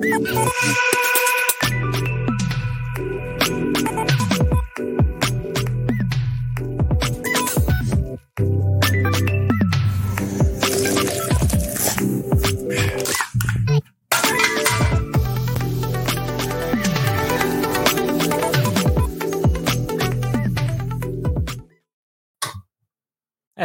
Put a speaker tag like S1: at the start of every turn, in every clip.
S1: Thank you.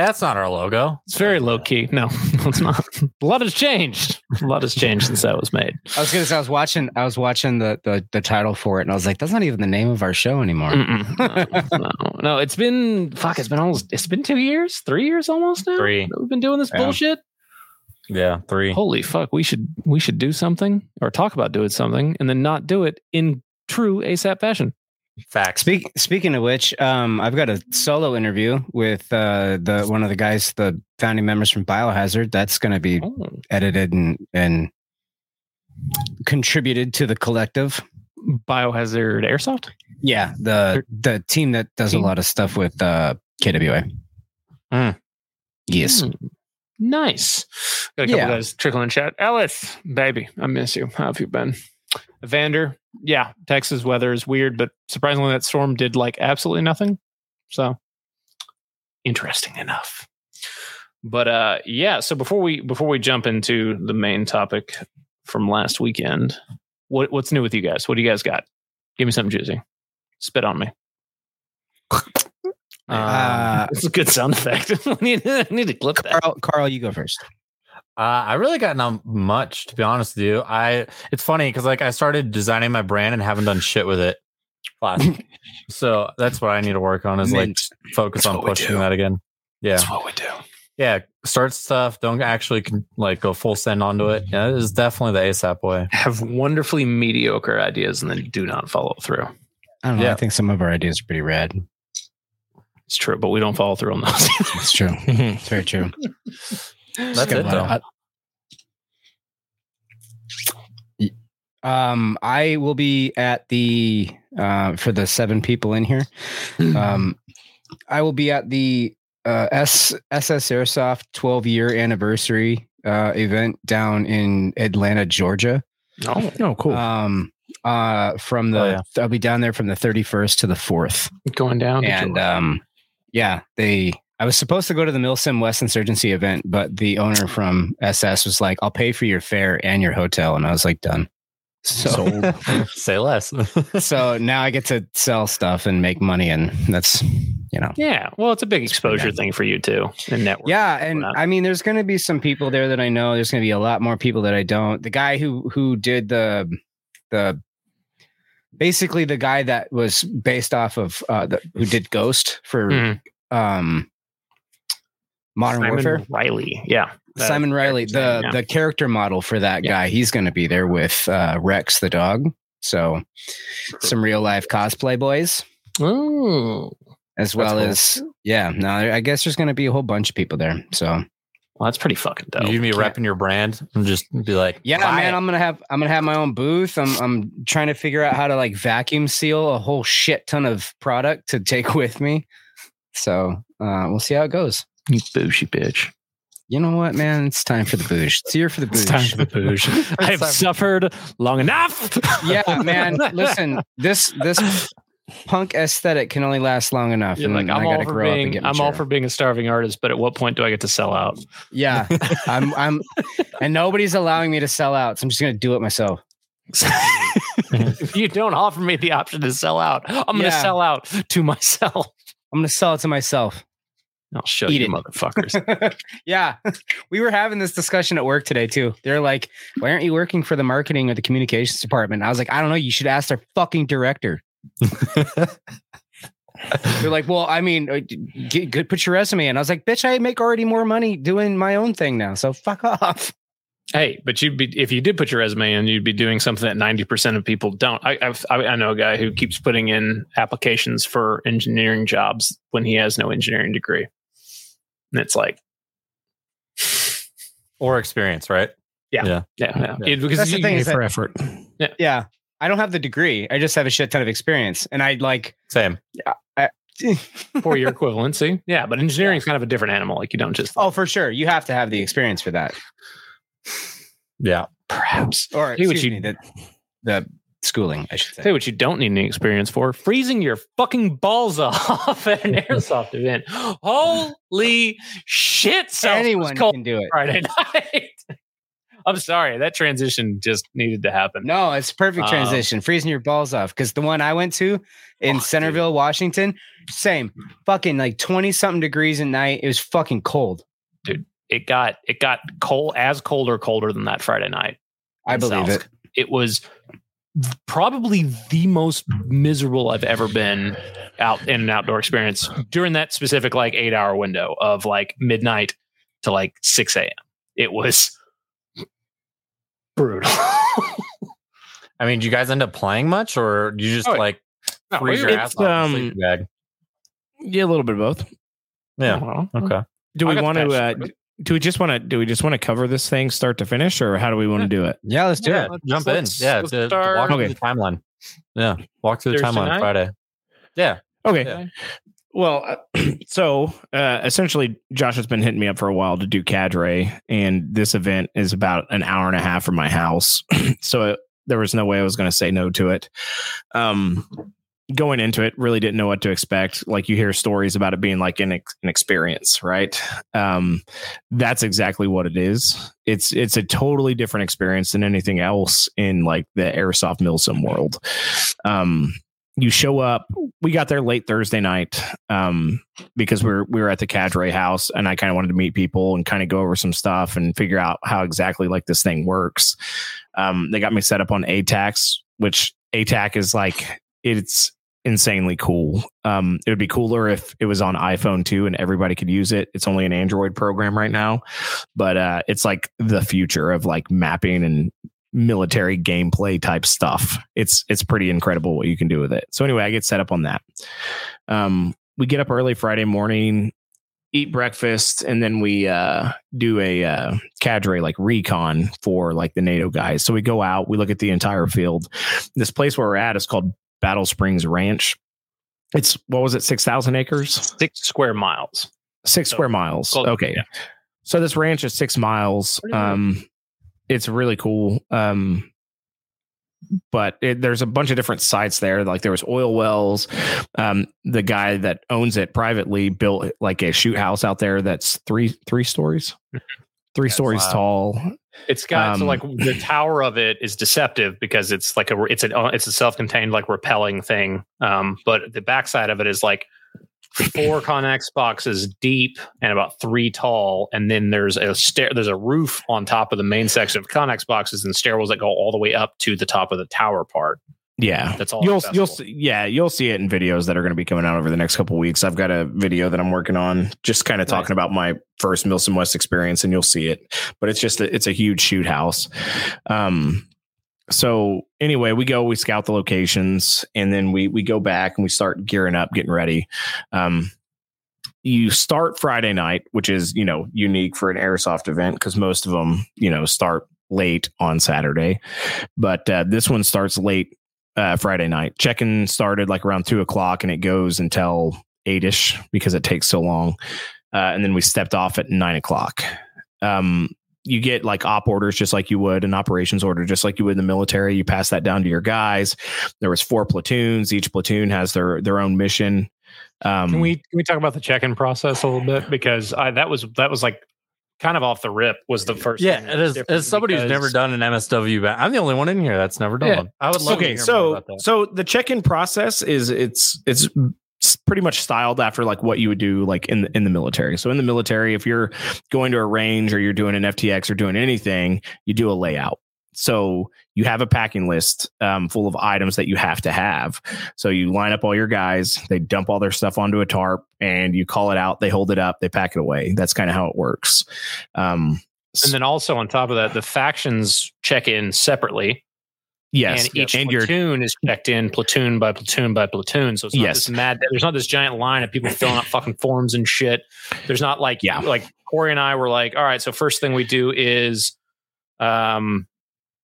S1: That's not our logo.
S2: It's very low key. No, no, it's not. A lot has changed. A lot has changed since that was made.
S3: I was gonna say I was watching I was watching the, the the title for it and I was like, that's not even the name of our show anymore.
S2: No, no, no, it's been fuck. It's been almost. It's been two years, three years almost now.
S1: Three.
S2: We've been doing this
S3: Yeah.
S2: bullshit.
S1: Yeah, three.
S2: Holy fuck. We should we should do something or talk about doing something and then not do it in true ASAP fashion.
S1: Facts.
S3: Speak, speaking of which, um, I've got a solo interview with uh, the one of the guys, the founding members from Biohazard. That's going to be
S2: Oh,
S3: edited and and contributed to the collective.
S2: biohazard airsoft.
S3: Yeah, the the team that does
S2: Team?
S3: a lot of stuff with uh, KWA.
S1: Hmm.
S3: Yes.
S2: Hmm. Nice. Got a couple
S3: Yeah.
S2: guys trickling in chat. Alice, baby, I miss you. How have you been? Evander, yeah, Texas weather is weird, but surprisingly, that storm did like absolutely nothing. So interesting enough. But uh yeah, so before we before we jump into the main topic from last weekend, what what's new with you guys? What do you guys got? Give me something juicy. Spit on me.
S3: Uh,
S2: It's a good sound effect. I need, I need to clip that.
S3: Carl, Carl, you go first.
S1: Uh, I really got not much to be honest with you. I it's funny because like I started designing my brand and haven't done shit with it. So that's what I need to work on is like focus
S2: That's
S1: on pushing that again. Yeah,
S2: That's what we do.
S1: yeah. Start stuff. Don't actually con- like go full send onto it. Yeah, it is definitely the ASAP way.
S2: have wonderfully mediocre ideas and then do not follow through.
S3: I don't know.
S1: Yeah.
S3: I think some of our ideas are pretty rad.
S2: It's true, but we don't follow through on those.
S3: It's true. It's very true.
S1: That's it though.
S3: of- Um, I will be at the uh, for the seven people in here. Um, I will be at the uh, S SS Airsoft 12 year anniversary uh, event down in Atlanta, Georgia.
S2: oh,
S4: Oh, cool.
S3: Um, uh, from the
S1: Oh, yeah.
S3: I'll be down there from the 31st to the 4th,
S2: going down. to
S3: and
S2: Georgia.
S3: um, yeah, they. I was supposed to go to the Milsim West Insurgency event, but the owner from SS was like, "I'll pay for your fare and your hotel," and I was like, "Done." So,
S1: Say less.
S3: so now I get to sell stuff and make money, and that's you know,
S2: yeah, well, it's a big exposure
S3: bad.
S2: thing for you too, and network.
S3: yeah. And. I mean, there's going to be some people there that I know. There's going to be a lot more people that I don't. The guy who who did the the basically the guy that was based off of uh, the, who did Ghost for
S2: Mhm.
S3: um Modern
S2: Simon
S3: Warfare.
S2: Riley. Yeah, That-
S3: Simon Riley, the
S2: yeah.
S3: the character model for that
S2: Yeah.
S3: guy, he's going to be there with uh, Rex the dog. So some real life cosplay boys,
S2: Oh,
S3: as well
S1: cool.
S3: as yeah. No, I guess there's going to be a whole bunch of people there. So
S2: well, that's pretty fucking dope.
S1: you be
S3: can't-
S1: repping your brand and just be like,
S3: yeah, man,
S1: it.
S3: I'm gonna have I'm gonna have my own booth. I'm I'm trying to figure out how to like vacuum seal a whole shit ton of product to take with me. So uh, we'll see how it goes.
S2: You bougie bitch.
S3: You know what, man? It's time for the booze. It's here for the booze.
S2: It's time for the bouge. I've suffered long enough.
S3: yeah, man. Listen, this this punk aesthetic can only last long enough.
S2: You're
S3: and
S2: like, I'm
S3: I
S2: all
S3: gotta
S2: for
S3: grow up and
S2: being,
S3: get
S2: I'm all for being a starving artist, but at what point do I get to sell out?
S3: Yeah, I'm. I'm, and nobody's allowing me to sell out, so I'm just gonna do it myself.
S2: if you don't offer me the option to sell out, I'm going to
S3: Yeah.
S2: sell out to myself.
S3: I'm gonna sell it to myself.
S2: I'll show
S3: Eat
S2: you,
S3: it.
S2: motherfuckers.
S3: yeah, we were having this discussion at work today too. They're like, "Why aren't you working for the marketing or the communications department?" I was like, "I don't know. You should ask their fucking director." They're like, "Well, I mean, uh, get, get, put your resume in." I was like, "Bitch, I make already more money doing my own thing now, so fuck off."
S2: hey, but you'd be if you did put your resume in, you'd be doing something that ninety percent of people don't. I, I've, I I know a guy who keeps putting in applications for engineering jobs when he has no engineering degree, and it's like,
S1: or experience, right?
S2: yeah, yeah,
S1: Yeah.
S2: It- because
S3: That's the thing
S4: Pay
S3: is that-
S4: for effort.
S3: Yeah, yeah, I don't have the degree. I just have a shit ton of experience, and I like.
S1: Same.
S2: Yeah, for your equivalency, yeah, but engineering is kind of a different animal. Like you don't just
S3: Oh, for sure, you have to have the experience for that.
S1: Yeah.
S2: Perhaps.
S3: Or
S2: Hey, what you-
S3: me, the, the schooling, I should
S2: Tell
S3: say.
S2: you what you don't need any experience for freezing your fucking balls off at an airsoft event. Holy shit. So
S3: Anyone can do it.
S2: Friday night. I'm sorry. That transition just needed to happen.
S3: No, it's perfect
S2: Um,
S3: transition. Freezing your balls off. Because the one I went to in
S2: Oh, dude.
S3: Centerville, Washington, same. Fucking like 20 something degrees at night. It was fucking cold. Dude.
S2: It got it got cold as cold or colder than that Friday night.
S3: I believe
S2: South.
S3: it.
S2: It was probably the most miserable I've ever been out in an outdoor experience during that specific like eight hour window of like midnight to like 6 a.m. It was brutal.
S1: I mean, do you guys end up playing much, or do you just
S2: Oh,
S1: like
S2: No,
S1: freeze your ass off in a
S4: um,
S1: sleeping bag?
S4: Yeah, a little bit of both.
S1: Yeah. Okay.
S4: Do we want to? Uh,
S2: for it.
S4: Do we just want to? Do we just want to cover this thing start to finish, or how do we want to do it?
S3: Yeah, let's do
S1: yeah,
S3: it.
S2: Let's-
S1: jump
S2: let's-
S1: in. Yeah,
S2: let's
S1: to, to
S2: start-
S1: walk
S4: Okay.
S1: through the timeline. Yeah, walk through the
S2: Thursday
S1: timeline
S2: night?
S1: Friday. Yeah,
S4: Okay.
S1: Yeah.
S4: Well, uh, so uh, essentially, Josh has been hitting me up for a while to do cadre, and this event is about an hour and a half from my house. so it, there was no way I was going to say no to it. Um, going into it, really didn't know what to expect. Like you hear stories about it being like an, ex- an experience, right? Um, that's exactly what it is. It's it's a totally different experience than anything else in like the airsoft milsim world. Um, you show up. We got there late Thursday night um, because we were we were at the cadre house, and I kind of wanted to meet people and kind of go over some stuff and figure out how exactly like this thing works. Um, they got me set up on ATAX, which ATAK is like it's insanely cool. Um, it would be cooler if it was on iPhone too and everybody could use it. It's only an Android program right now, but uh, it's like the future of like mapping and military gameplay type stuff. It's it's pretty incredible what you can do with it. So anyway, I get set up on that. Um, we get up early Friday morning, eat breakfast, and then we uh, do a uh, cadre like recon for like the NATO guys. So we go out, we look at the entire field. This place where we're at is called Battle Springs Ranch. It's what was it, six thousand acres,
S2: six square miles.
S4: six
S2: So-
S4: square miles.
S2: Close,
S4: okay,
S2: yeah.
S4: so this ranch is six miles. Um, it's really cool. Um, but it, there's a bunch of different sites there. Like there was oil wells. Um, the guy that owns it privately built like a shoot house out there that's three three stories, three
S1: That's
S4: stories tall.
S2: It's got so
S4: Um,
S2: like the tower of it is deceptive because it's like a it's a it's a self-contained like repelling thing. Um, but the backside of it is like four Connex boxes deep and about three tall, and then there's a stair. There's a roof on top of the main section of Connex boxes and stairwells that go all the way up to the top of the tower part.
S4: Yeah,
S2: That's all.
S4: you'll you'll see, yeah you'll see it in videos that are going to be coming out over the next couple weeks. I've got a video that I'm working on, just kind of talking about my first Milsim West experience, and you'll see it. But it's just a, it's a huge shoot house. Um, so anyway, we go, we scout the locations, and then we we go back and we start gearing up, getting ready. Um, you start Friday night, which is you know unique for an airsoft event because most of them you know start late on Saturday, but uh, this one starts late uh, Friday night. Check-in started like around two o'clock, and it goes until eight-ish because it takes so long. Uh, and then we stepped off at nine o'clock. Um, you get like op orders just like you would an operations order just like you would in the military you pass that down to your guys there was four platoons each platoon has their their own mission um
S2: Can we can we talk about the check-in process a little bit because I, that was that was like kind of off the rip was the first.
S1: yeah.
S2: thing
S1: It
S2: that was
S1: is.
S2: different
S1: As somebody who's never done an MSW, ba- I'm the only one in here that's never done
S2: Yeah.
S1: one. I would love. to
S4: okay
S1: hear more
S4: so
S1: about that.
S4: so the check-in process is it's it's pretty much styled after like what you would do like in the, in the military so in the military if you're going to a range or you're doing an ftx or doing anything you do a layout so you have a packing list um, full of items that you have to have so you line up all your guys they dump all their stuff onto a tarp and you call it out they hold it up they pack it away that's kind of how it works um,
S2: And then also on top of that, the factions check in separately,
S4: yes
S2: and each platoon is checked in platoon by platoon by platoon. So it's not
S4: Yes.
S2: this mad. There's not this giant line of people filling out fucking forms and shit. There's not like
S4: Yeah.
S2: like Corey and I were like, all right, so first thing we do is, um,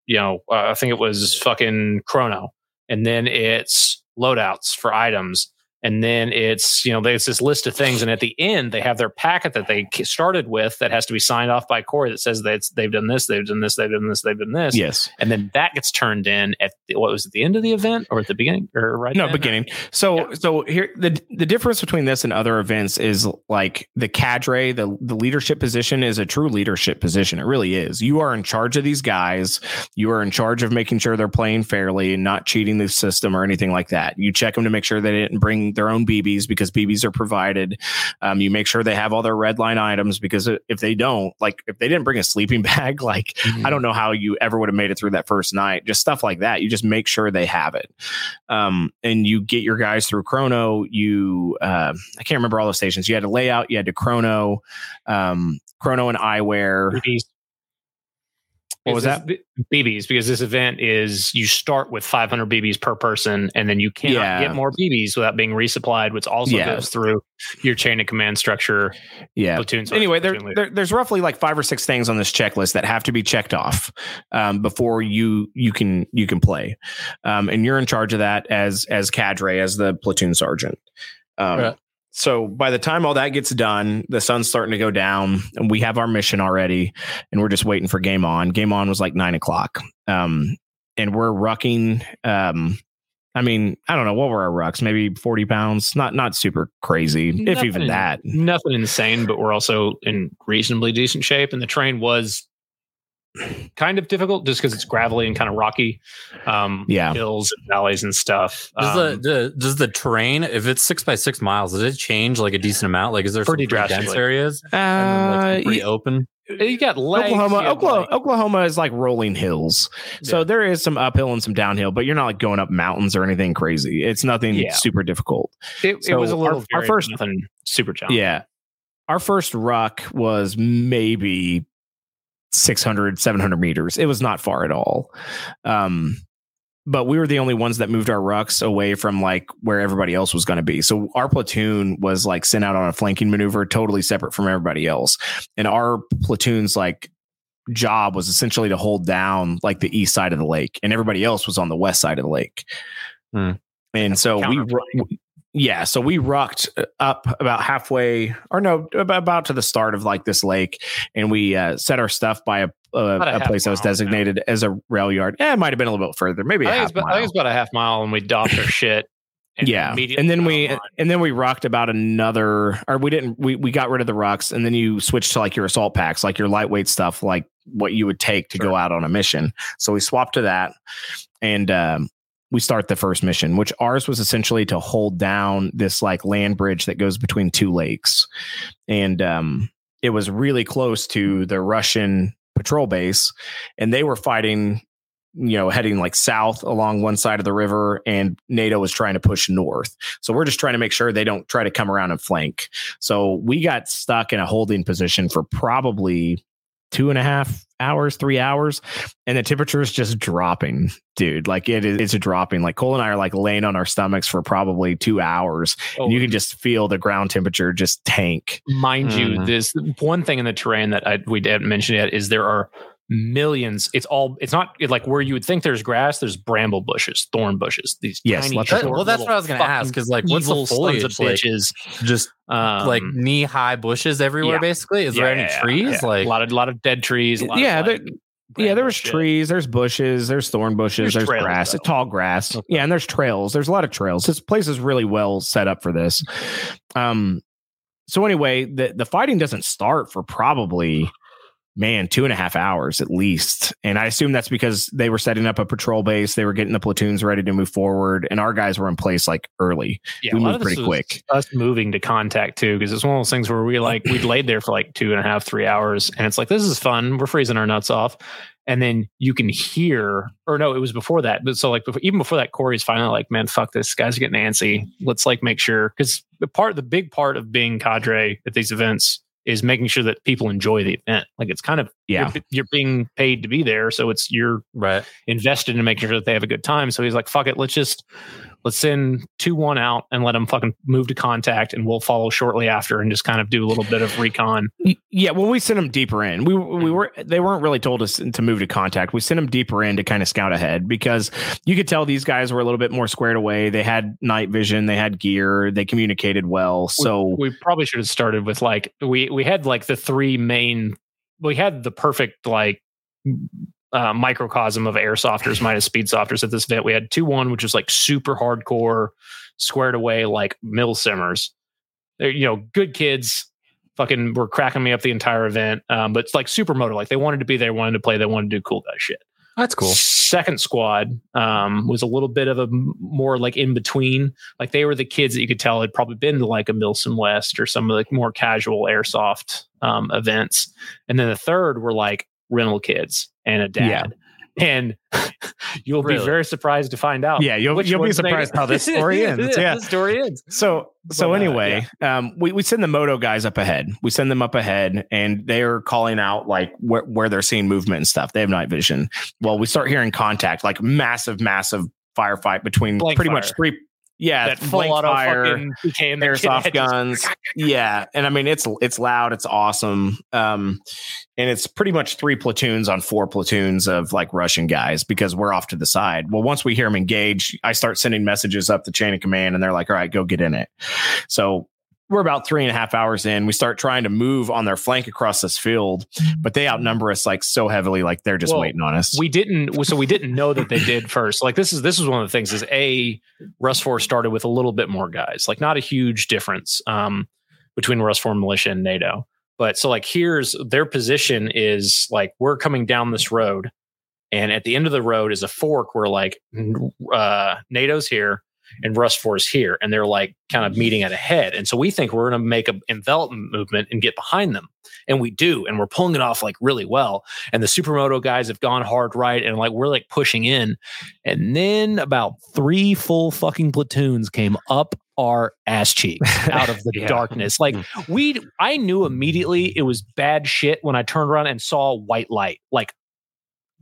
S2: you know, uh, I think it was fucking chrono, and then it's loadouts for items, and then it's you know there's this list of things and at the end they have their packet that they started with that has to be signed off by corey that says that they've done this they've done this they've done this they've done this
S4: Yes.
S2: and then that gets turned in at the, what was it the end of the event or at the beginning or right
S4: No,
S2: then?
S4: beginning. So
S2: Yeah.
S4: so here the the difference between this and other events is like the cadre, the the leadership position is a true leadership position. It really is. You are in charge of these guys. You are in charge of making sure they're playing fairly and not cheating the system or anything like that. You check them to make sure they didn't bring their own BBs because BBs are provided. Um, you make sure they have all their red line items because if they don't, like if they didn't bring a sleeping bag, like I don't know how you ever would have made it through that first night. Just stuff like that. You just make sure they have it. Um, and you get your guys through chrono. You, uh, I can't remember all the stations. You had to layout, you had to chrono, um, chrono and eyewear.
S2: BBs.
S4: What was
S2: this- BBs because this event is you start with 500 BBs per person and then you cannot
S4: Yeah.
S2: get more BBs without being resupplied, which also
S4: Yeah.
S2: goes through your chain of command structure.
S4: Yeah.
S2: Platoon
S4: Anyway, there, there, there's roughly like five or six things on this checklist that have to be checked off um, before you you can you can play, um, and you're in charge of that as as cadre as the platoon sergeant. Um,
S1: Right.
S4: So by the time all that gets done, the sun's starting to go down, and we have our mission already, and we're just waiting for game on. Game on was like nine o'clock, um, and we're rucking. Um, I mean, I don't know what were our rucks, maybe forty pounds, not not super crazy, if even that.
S2: Nothing insane, but we're also in reasonably decent shape. And the train was kind of difficult just because it's gravelly and kind of rocky. Um,
S4: Yeah.
S2: hills and valleys and stuff.
S1: Does
S2: Um,
S1: the, the does the terrain, if it's six by six miles, does it change like a decent amount? Like, is there
S2: Pretty
S1: some pretty dense
S2: drastically.
S1: areas and then, like,
S4: Uh,
S1: pretty
S4: y-
S1: open?
S2: you got legs,
S4: Oklahoma,
S2: you
S4: Oklahoma,
S2: like-
S4: Oklahoma is like rolling hills. So there is some uphill and some downhill, but you're not like going up mountains or anything crazy. It's nothing
S2: Yeah.
S4: super difficult.
S2: it, it was a
S4: our-
S2: little
S4: our
S2: varied,
S4: first-
S2: nothing super challenging.
S4: Yeah. Our first ruck was maybe 600, 700 meters. It was not far at all. Um, but we were the only ones that moved our rucks away from like where everybody else was going to be. So our platoon was like sent out on a flanking maneuver, totally separate from everybody else. And our platoon's like job was essentially to hold down like the east side of the lake, and everybody else was on the west side of the lake.
S1: Hmm.
S4: And so we. Yeah, so we rocked up about halfway, or no, about, to the start of like this lake, and we uh, set our stuff by a,
S2: a
S4: a, a place that was designated as a rail yard. Yeah, it might have been a little bit further, maybe
S2: I think,
S4: half
S2: it's about, I think it's about a half mile, and we docked our shit.
S4: yeah, and then we
S2: online.
S4: and then we rocked about another, or we didn't. We we got rid of the rocks, and then you switched to like your assault packs, like your lightweight stuff, like what you would take to go out on a mission. So we swapped to that, and um, we start the first mission, which ours was essentially to hold down this like land bridge that goes between two lakes, and um, it was really close to the Russian patrol base, and they were fighting. You know, heading like south along one side of the river, and NATO was trying to push north. So we're just trying to make sure they don't try to come around and flank. So we got stuck in a holding position for probably two and a half hours, three hours, and the temperature is just dropping, dude. Like it is, it's dropping. Like Cole and I are like laying on our stomachs for probably two hours,
S2: Oh,
S4: and you can just feel the ground temperature just tank.
S2: mind you,
S1: Mhm.
S2: this one thing in the terrain that I, we didn't mention yet is there are millions. It's all. It's not like where you would think there's grass. There's bramble bushes, thorn bushes. These
S4: Yes,
S2: tiny,
S1: That-
S2: short
S1: well, that's what I was going to ask. Because like, what's the foliage
S2: of
S1: like?
S2: bitches?
S1: Just
S2: Um,
S1: like knee high bushes everywhere,
S2: yeah.
S1: basically. Is there any
S2: yeah,
S1: trees?
S2: yeah.
S1: Like,
S2: a lot of lot of dead trees. A lot
S4: Yeah,
S2: of, like,
S4: Yeah, there was
S2: shit.
S4: trees, there's bushes, there's thorn bushes,
S2: There's
S4: there's, grass,
S2: though.
S4: tall grass.
S1: Okay.
S4: Yeah, and there's trails. There's a lot of trails. This place is really well set up for this. Um, so anyway, the the fighting doesn't start for probably man two and a half hours at least, and I assume that's because they were setting up a patrol base. They were getting the platoons ready to move forward, and our guys were in place like early.
S2: Yeah,
S4: we moved pretty quick.
S2: Us moving to contact too, because it's one of those things where we like we laid there for like two and a half, three hours, and it's like this is fun. We're freezing our nuts off, and then you can hear, or no, it was before that. But so like before, even before that, Corey's finally like, man, fuck this, guys are getting antsy. Let's like make sure because the part, the big part of being cadre at these events is making sure that people enjoy the event. Like it's kind of
S4: Yeah,
S2: you're, you're being paid to be there, so it's you're
S1: right.
S2: invested in making sure that they have a good time. So he's like, fuck it, let's just let's send two one out and let them fucking move to contact, and we'll follow shortly after and just kind of do a little bit of recon.
S4: Yeah, well, we sent them deeper in. We we hmm. were they weren't really told us to move to contact. We sent them deeper in to kind of scout ahead because you could tell these guys were a little bit more squared away. They had night vision, they had gear, they communicated well. So
S2: we, we probably should have started with like we we had like the three main. We had the perfect like uh, microcosm of airsofters minus speed softers at this event. We had two one, which was like super hardcore, squared away like mill simmers. They're you know good kids. Fucking were cracking me up the entire event. Um, but it's like super motor. Like they wanted to be there, wanted to play, they wanted to do cool guy shit.
S1: That's cool.
S2: Second squad um, was a little bit of a more like in between. Like they were the kids that you could tell had probably been to like a Milsim West or some of the more casual airsoft um, events. And then the third were like rental kids and a dad. And you'll be very surprised to find out.
S4: yeah, you'll you'll be surprised how this story ends. Yeah.
S2: the story ends.
S4: So so
S2: But, uh,
S4: anyway, um, we we send the moto guys up ahead. We send them up ahead, and they're calling out like where where they're seeing movement and stuff. They have night vision. Well, we start hearing contact, like massive, massive firefight between
S2: Blank
S4: pretty much three. Yeah,
S2: that full auto
S4: fire,
S2: fucking became the
S4: airsoft guns. yeah, and I mean it's it's loud, it's awesome, um, and it's pretty much three platoons on four platoons of like Russian guys because we're off to the side. Well, once we hear them engage, I start sending messages up the chain of command, and they're like, "All right, go get in it." So we're about three and a half hours in. We start trying to move on their flank across this field, but they outnumber us like so heavily, like they're just
S2: Well,
S4: waiting on us.
S2: we didn't so we didn't know that they did first like this is this is one of the things is a RUSFOR started with a little bit more guys like not a huge difference um between RUSFOR militia and nato but so like here's their position is like we're coming down this road and at the end of the road is a fork where like uh nato's here and RUSFOR is here and they're like kind of meeting at a head. And so we think we're going to make an envelopment movement and get behind them. And we do and we're pulling it off like really well. And the supermoto guys have gone hard right and like we're like pushing in. And then about three full fucking platoons came up our ass cheeks out of the
S4: Yeah.
S2: darkness like hmm. we i knew hmm. immediately it was bad shit when i turned around and saw white light like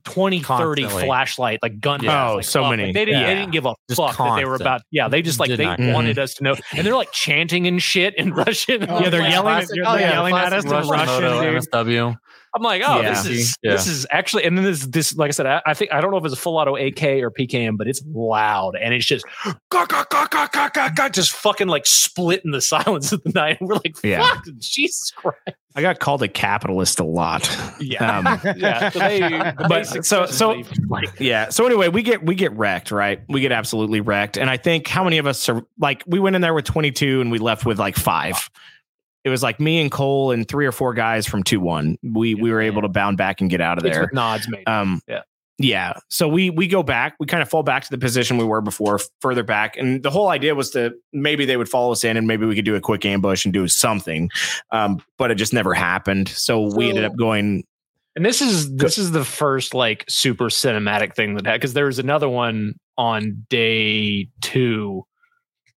S2: 20 30 flashlight like gun
S4: Oh,
S2: like,
S4: so
S2: up.
S4: many.
S2: Like, they didn't they didn't give a
S1: Just
S2: fuck that they were about yeah they just like
S1: Did
S2: they
S1: not.
S2: wanted mm-hmm. us to know and they're like chanting and shit in russian oh,
S5: Yeah, they're
S2: Like,
S4: yelling-
S2: classic-
S4: they're
S1: Oh, yeah,
S4: yelling at us in Russian,
S1: moto,
S4: dude.
S1: MSW.
S2: I'm like, oh,
S4: Yeah.
S2: this is
S1: Yeah.
S2: this is actually, and then this this like I said, I, I think I don't know if it's a full auto AK or PKM, but it's loud and it's just gah, gah, gah, gah, gah, gah, gah, just fucking like split in the silence of the night. And we're like,
S4: Yeah.
S2: fuck, Jesus Christ.
S4: I got called a capitalist a lot.
S2: Yeah.
S4: Um,
S2: yeah. So they,
S4: But so- so-
S2: like
S4: Yeah. So anyway, we get we get wrecked, right? We get absolutely wrecked. And I think how many of us are like we went in there with 22 and we left with like five. It was like me and Cole and three or four guys from 2-1. We we were able to bound back and get out of
S2: it's
S4: there.
S2: nods.
S4: Um
S2: Yeah.
S4: Yeah. So we we go back, we kind of fall back to the position we were before, further back. And the whole idea was to maybe they would follow us in and maybe we could do a quick ambush and do something. Um, but it just never happened. So we ended up going
S2: And this is this is the first like super cinematic thing that had because there was another one on day two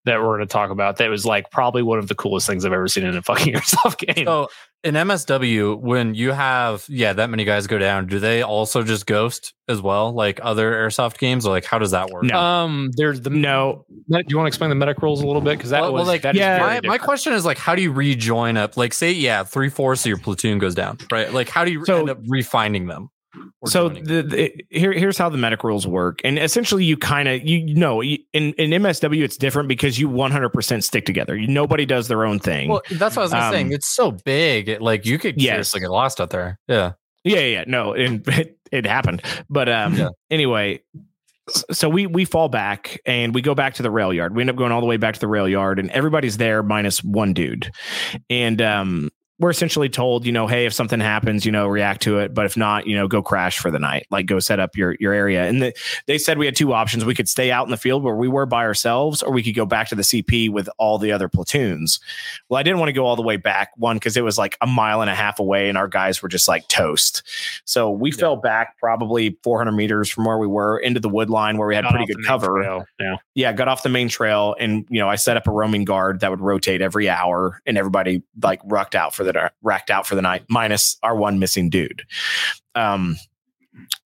S2: that we're going to talk about that was like probably one of the coolest things I've ever seen in a fucking airsoft game.
S1: So in MSW, when you have yeah that many guys go down, do they also just ghost as well, like other airsoft games? Or like how does that work?
S4: No.
S2: Um, there's the
S4: no.
S2: Do you want to explain the medic rules a little bit? Because that
S1: Well, well,
S2: was
S1: like,
S2: that is
S4: yeah,
S2: very
S1: my, my question is like, how do you rejoin up? Like, say, yeah, three fourths of your platoon goes down, right? Like, how do you
S4: So-
S1: end up refinding them? Or
S4: So the, the here here's how the medic rules work, and essentially you kind of you know in in MSW it's different because you 100 percent stick together. You, nobody does their own thing.
S1: Well, that's what I was
S4: Um,
S1: saying. It's so big, it, like you could
S4: Yes.
S1: seriously get lost out there. Yeah.
S4: Yeah, yeah, yeah. no, and it, it happened. But um,
S1: Yeah.
S4: anyway, so we we fall back and we go back to the rail yard. We end up going all the way back to the rail yard, and everybody's there minus one dude. And um, we're essentially told, you know, hey, if something happens, you know, react to it. But if not, you know, go crash for the night. Like go set up your your area. And the, they said we had two options. We could stay out in the field where we were by ourselves, or we could go back to the CP with all the other platoons. Well, I didn't want to go all the way back. One, because it was like a mile and a half away, and our guys were just like toast. So we fell back probably 400 meters from where we were into the wood line where we had
S2: Got
S4: pretty good cover.
S2: trail. Yeah.
S4: Yeah, got off the main trail, and you know I set up a roaming guard that would rotate every hour, and everybody like rucked out for the racked out for the night, minus our one missing dude. Um,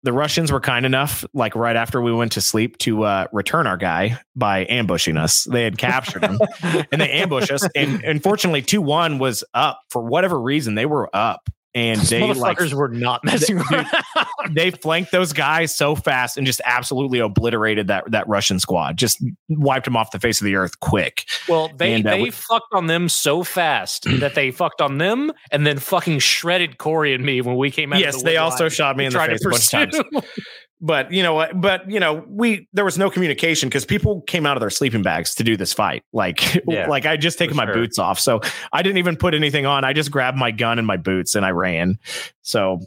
S4: the Russians were kind enough, like right after we went to sleep, to uh, return our guy by ambushing us. They had captured him and they ambushed us. And unfortunately, 2 1 was up for whatever reason. They were up and
S2: Those
S4: they like
S2: were not messing
S4: Dude,
S2: around.
S4: they flanked those guys so fast and just absolutely obliterated that that Russian squad. Just wiped them off the face of the earth quick.
S2: Well, they
S4: And, uh,
S2: they
S4: we-
S2: fucked on them so fast that they fucked on them and then fucking shredded Corey and me when we came out. of
S4: yes,
S2: the
S4: they also
S2: line
S4: shot me in the face a bunch of times. But you know what? But you know, we there was no communication because people came out of their sleeping bags to do this fight. Like,
S1: Yeah,
S4: like I just taken my
S1: sure.
S4: boots off, so I didn't even put anything on. I just grabbed my gun and my boots and I ran. So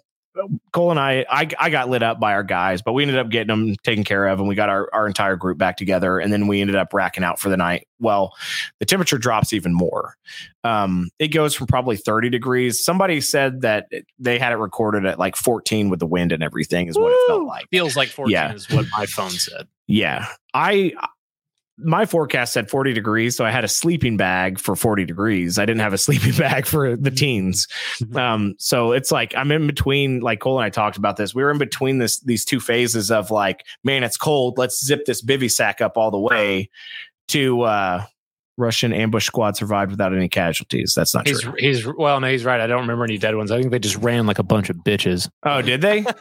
S4: Cole and I, I, I got lit up by our guys, but we ended up getting them taken care of, and we got our our entire group back together, and then we ended up racking out for the night. Well, the temperature drops even more. Um, it goes from probably 30 degrees. Somebody said that they had it recorded at like 14 with the wind and everything, is what it felt like.
S2: Feels like 14
S4: Yeah.
S2: is what my phone said.
S4: Yeah. I my forecast said 40 degrees, so I had a sleeping bag for 40 degrees. I didn't have a sleeping bag for the teens. Um, so it's like I'm in between, like Cole and I talked about this. We were in between this these two phases of like, man, it's cold. Let's zip this bivy sack up all the way to uh Russian ambush squad survived without any casualties. That's not
S2: He's
S4: true.
S2: he's well, no, he's right. I don't remember any dead ones. I think they just ran like a bunch of bitches.
S4: Oh, did they?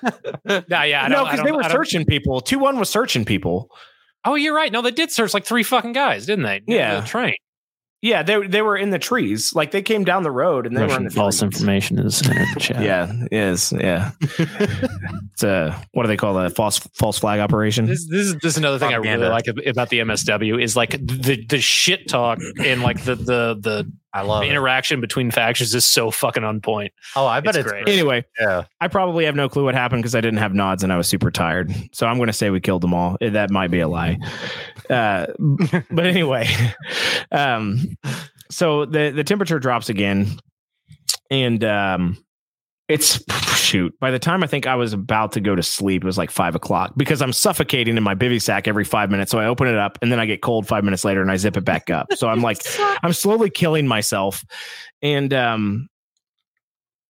S2: Nah, yeah, I
S4: no, because they were searching people. Two one was searching people.
S2: Oh, you're right. No, they did search like three fucking guys, didn't they?
S4: Yeah.
S2: the train.
S4: Yeah, they they were in the trees. Like they came down the road and they were in the
S2: false
S4: trees.
S2: information is in the chat.
S4: Yeah, it is yeah. it's a what do they call that? False false flag operation.
S2: This, this is this is another thing I really like about the MSW is like the the shit talk and like the the the
S1: I love it.
S2: interaction between factions is so fucking on point.
S1: Oh, I bet
S2: It's
S1: it's,
S2: great.
S1: great.
S4: Anyway,
S1: Yeah.
S4: I probably have no clue what happened because I didn't have nods and I was super tired. So I'm going to say we killed them all. Eh, That might be a lie. Uh, but anyway, um, so the the temperature drops again, and um, it's shoot. By the time I think I was about to go to sleep, it was like five o'clock because I'm suffocating in my bivy sack every five minutes. So I open it up and then I get cold five minutes later and I zip it back up. So I'm like, I'm slowly killing myself, and um,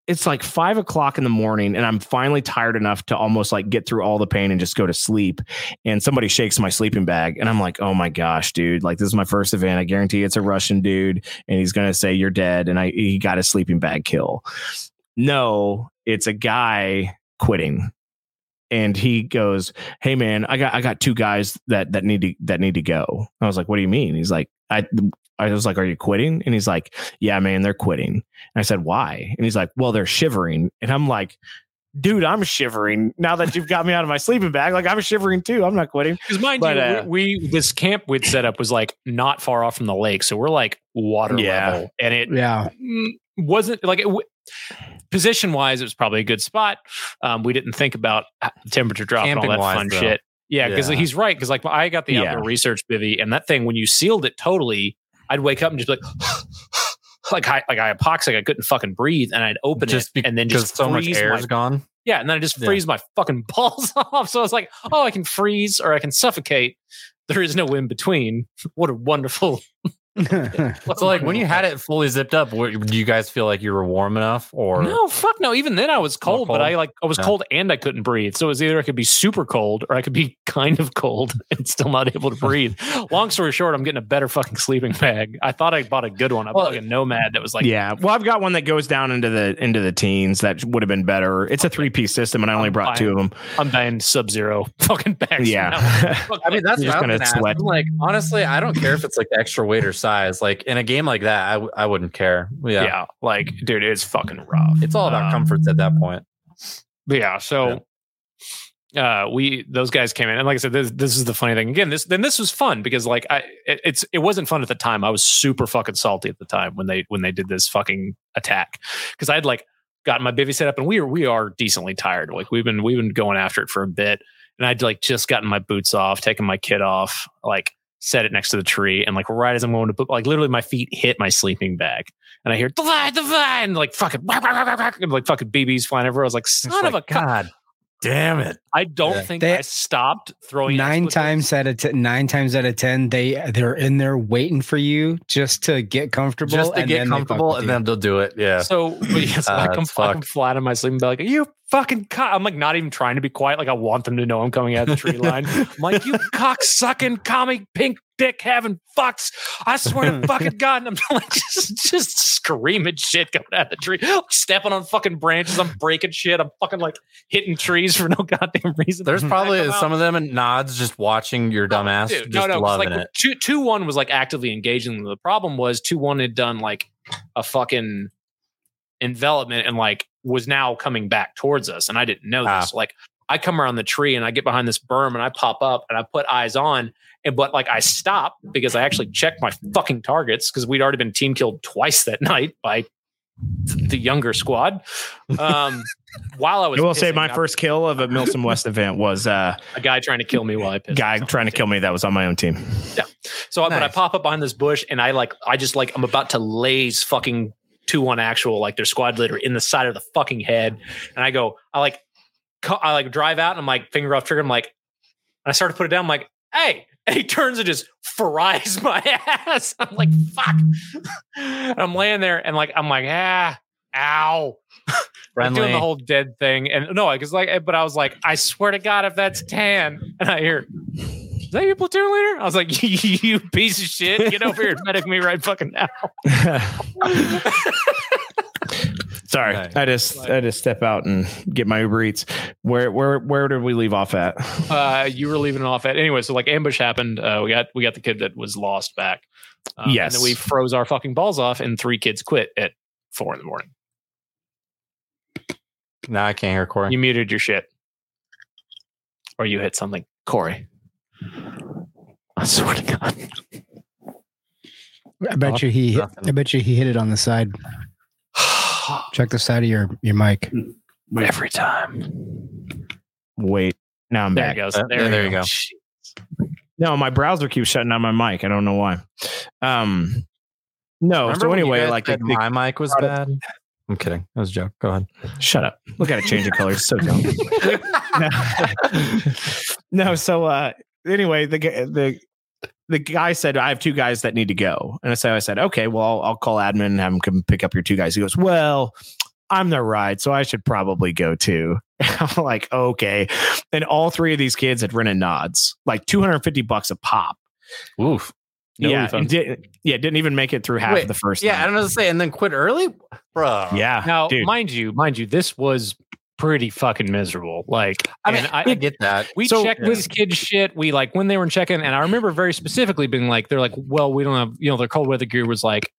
S4: it's like five o'clock in the morning, and I'm finally tired enough to almost like get through all the pain and just go to sleep. And somebody shakes my sleeping bag, and I'm like, oh my gosh, dude! Like this is my first event. I guarantee it's a Russian dude, and he's gonna say you're dead, and I he got a sleeping bag kill. No, it's a guy quitting. And he goes, "Hey man, I got I got two guys that that need to that need to go." I was like, "What do you mean?" He's like, "I I was like, "Are you quitting?" And he's like, "Yeah, man, they're quitting." And I said, "Why?" And he's like, "Well, they're shivering." And I'm like, "Dude, I'm shivering now that you've got me out of my sleeping bag. Like I'm shivering too. I'm not quitting."
S2: Because mind
S4: But,
S2: you,
S4: uh,
S2: we, we this camp we'd set up was like not far off from the lake, so we're like water
S4: Yeah.
S2: level, and it
S3: Yeah.
S2: wasn't like it, w- position wise. It was probably a good spot. Um, we didn't think about temperature drop and all that
S1: Camping-wise,
S2: fun
S1: though.
S2: shit. Yeah, because
S1: Yeah.
S2: he's right. Because like I got the
S4: Yeah.
S2: outdoor research bivy, and that thing when you sealed it totally, I'd wake up and just be like. Like I like I hypoxic, I couldn't fucking breathe, and I'd open
S1: Just
S2: it and then just
S1: so much air is gone.
S2: yeah, and then I just
S1: Yeah.
S2: freeze my fucking balls off. So I was like, oh, I can freeze or I can suffocate. There is no in between. What a wonderful.
S1: So, like, when you had it fully zipped up, were- do you guys feel like you were warm enough, or
S2: No, fuck no. Even then I was cold, but? I like I was
S1: Yeah.
S2: cold and I couldn't breathe. So it was either I could be super cold or I could be kind of cold and still not able to breathe. Long story short, I'm getting a better fucking sleeping bag. I thought I bought a good one. I bought
S1: Well,
S2: like a nomad that was like
S4: yeah, well, I've got one that goes down into the into the teens. That would have been better. It's a three piece system, and I only
S2: I'm
S4: brought two of them.
S2: I'm buying sub zero fucking bags.
S4: Yeah.
S1: I mean, that's
S4: You're
S1: what
S4: just
S1: I was
S4: gonna
S1: gonna ask.
S4: sweat.
S1: I'm like, honestly, I don't care if it's like extra weight or size. Like in a game like that, I, w- I wouldn't care. Yeah.
S2: yeah. like dude, it's fucking rough.
S1: It's all about
S2: Um,
S1: comforts at that point.
S2: Yeah, so uh we those guys came in and like I said this this is the funny thing again this then this was fun because like I it, it's it wasn't fun at the time I was super fucking salty at the time when they when they did this fucking attack because I'd like gotten my bivy set up and we are we are decently tired like we've been we've been going after it for a bit and I'd like just gotten my boots off taken my kit off like set it next to the tree and like right as I'm going to put like literally my feet hit my sleeping bag and I hear divide divide and like fucking and like fucking BBs flying everywhere I was like son
S1: It's
S2: of a god
S1: god damn it.
S2: I don't
S1: Yeah.
S2: think
S3: They-
S2: I stopped throwing
S3: nine times out of ten, nine times out of ten, they they're in there waiting for you just to get comfortable,
S1: Just to
S3: and
S1: get
S3: then
S1: comfortable, and
S3: you.
S1: then they'll do it. Yeah.
S2: So but yes,
S1: Uh,
S2: I come
S1: it's
S2: fucking flat on my sleeping bag. Like, Are you fucking cock. I'm like not even trying to be quiet. Like I want them to know I'm coming out of the tree line. I'm like, you cock sucking, commie, pink dick having fucks. I swear to fucking God. And I'm like just, just screaming shit coming out of the tree, stepping on fucking branches. I'm breaking shit. I'm fucking like hitting trees for no goddamn reason.
S1: There's probably
S2: out-
S1: some of them in nods just watching your dumbass
S2: Dude,
S1: just
S2: 'cause,
S1: loving
S2: like,
S1: it.
S2: Two two one was like actively engaging them. The problem was two one had done like a fucking envelopment and like was now coming back towards us, and I didn't know
S1: Ah.
S2: this. Like I come around the tree and I get behind this berm and I pop up and I put eyes on. And but like I stop because I actually checked my fucking targets because we'd already been team killed twice that night by the younger squad. Um, while I was,
S4: I will say my
S2: I-
S4: first kill of a Milsim West event was uh,
S2: a guy trying to kill me while I pissed.
S4: guy trying to kill me that was on my own team. Yeah.
S2: So, but I pop up behind this bush and I like, I just like, I'm about to laze fucking two one actual, like their squad leader in the side of the fucking head. And I go, I like, co- I like drive out and I'm like, finger off trigger. I'm like, and I start to put it down. I'm like, hey. And he turns and just fries my ass. I'm like, fuck. and I'm laying there and like, I'm like, ah, ow. I'm
S1: Friendly.
S2: doing the whole dead thing. And no, I because like, but I was like, I swear to God, if that's tan, and I hear, is that your platoon leader? I was like, you piece of shit, get over here and medic me right fucking now.
S4: Sorry. I just I just step out and get my Uber Eats. Where where where did we leave off at?
S2: Uh, you were leaving it off at anyway. So like ambush happened. Uh, we got we got the kid that was lost back. Um,
S4: Yes.
S2: and then we froze our fucking balls off, and three kids quit at four in the morning.
S1: Now I can't hear Corey.
S2: You muted your shit, or you hit something, Corey. I swear to God.
S3: I bet you he.
S1: Nothing.
S3: I bet you he hit it on the side. Check the side of your your mic.
S2: Every time.
S4: Wait, now I'm
S2: There
S4: back.
S2: it goes.
S1: Uh,
S2: There,
S1: there
S2: you
S1: you
S2: go.
S1: go.
S4: No, my browser keeps shutting down my mic. I don't know why. Um, no.
S1: Remember
S4: so anyway, like the,
S1: said
S4: the-
S1: my mic was bad. I'm kidding. That was a joke. Go ahead.
S4: shut up. Look at it change of colors. So dumb. no. no. So uh, anyway, the the the guy said I have two guys that need to go, and so I said, okay, well, I'll, I'll call admin and have him come pick up your two guys. He goes, well. I'm the ride, so I should probably go too. I'm like, okay. And all three of these kids had rented nods, like 250 bucks a pop.
S1: Oof.
S2: No
S4: yeah,
S2: refund.
S4: and did, yeah, didn't even make it through half
S1: Wait,
S4: of the first.
S1: Yeah, I don't know to say. And then quit early, bro.
S4: yeah.
S2: Now,
S4: dude.
S2: mind you, mind you, this was pretty fucking miserable. Like,
S1: I mean,
S2: and
S1: I, get that.
S2: we
S4: So-
S2: checked these kids' shit. We like when they were in check-in, and I remember very specifically being like, they're like, well, we don't have, you know, their cold weather gear was like,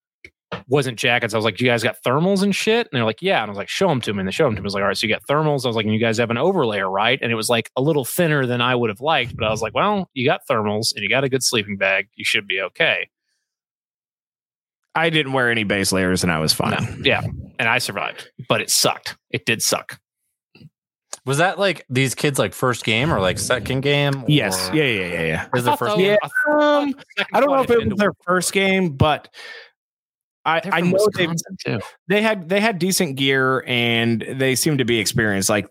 S2: wasn't jackets. I was like, you guys got thermals and shit? And they're like, yeah. And I was like, show them to me. And they showed them to me. I was like, all right, so you got thermals. I was like, and you guys have an overlayer, right? And it was like a little thinner than I would have liked, but I was like, well, you got thermals and you got a good sleeping bag. You should be okay.
S4: I didn't wear any base layers and I was fine.
S2: No, yeah. And I survived, but it sucked. It did suck.
S1: Was that like these kids like first game or like second game?
S4: Yes.
S1: or-
S4: Yeah. Yeah. Yeah. Yeah.
S1: Is the first
S2: that was-
S4: Yeah.
S2: I
S4: Um, I don't know if it was their first game, but I, I know they they had they had decent gear and they seemed to be experienced. Like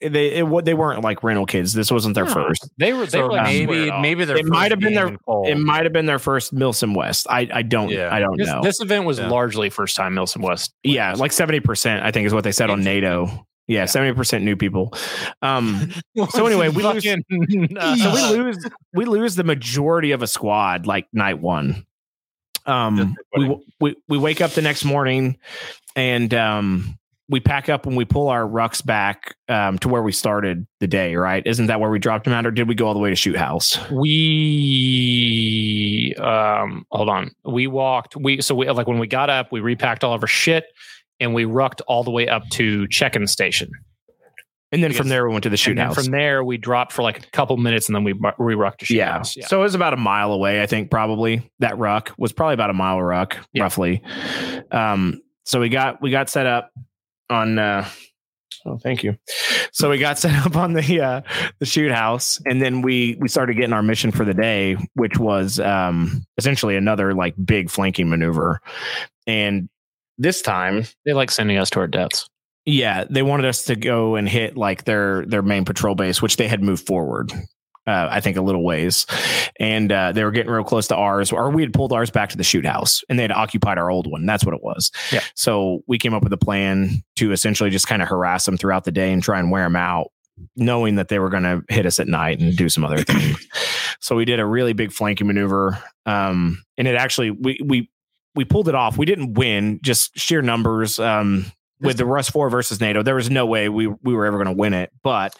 S4: they it, they weren't like rental kids. This wasn't their
S2: No.
S4: first.
S2: They were. They
S1: So
S2: were like
S1: maybe maybe their
S4: It might have been their-
S1: cold.
S4: It might have been their first Milsim West. I I don't
S1: Yeah.
S4: I don't
S2: This,
S4: know.
S2: this event was
S1: Yeah.
S2: largely first time Milsim West.
S4: yeah, like seventy percent. I think is what they said on NATO. Yeah, seventy percent new people. Um, So anyway, we lose-
S2: uh,
S4: so we lose we lose the majority of a squad like night one um we, we we wake up the next morning and um we pack up and we pull our rucks back um to where we started the day right isn't that where we dropped them out or did we go all the way to shoot house
S2: we um hold on. We walked. We so we like when we got up, we repacked all of our shit and we rucked all the way up to check-in station.
S4: And then
S2: Because-
S4: from there we went to the shoot house
S2: from there, we dropped for like a couple minutes and then we we rucked to shoot
S4: yeah.
S2: house. Yeah.
S4: so it was about a mile away i think probably that ruck was probably about a mile ruck
S2: Yeah.
S4: roughly um so we got we got set up on uh Oh, thank you. So we got set up on the uh, the shoot house, and then we we started getting our mission for the day, which was um, essentially another like big flanking maneuver. And this time,
S2: they like sending us to our deaths.
S4: Yeah, they wanted us to go and hit like their their main patrol base, which they had moved forward. uh, I think a little ways, and uh, they were getting real close to ours, or we had pulled ours back to the shoot house, and they had occupied our old one. That's what it was.
S6: Yeah.
S4: So we came up with a plan to essentially just kind of harass them throughout the day and try and wear them out, knowing that they were going to hit us at night and do some other things. so we did a really big flanking maneuver, um, and it actually we we we pulled it off. We didn't win, just sheer numbers. Um, with the RUSFOR versus NATO, there was no way we we were ever going to win it. But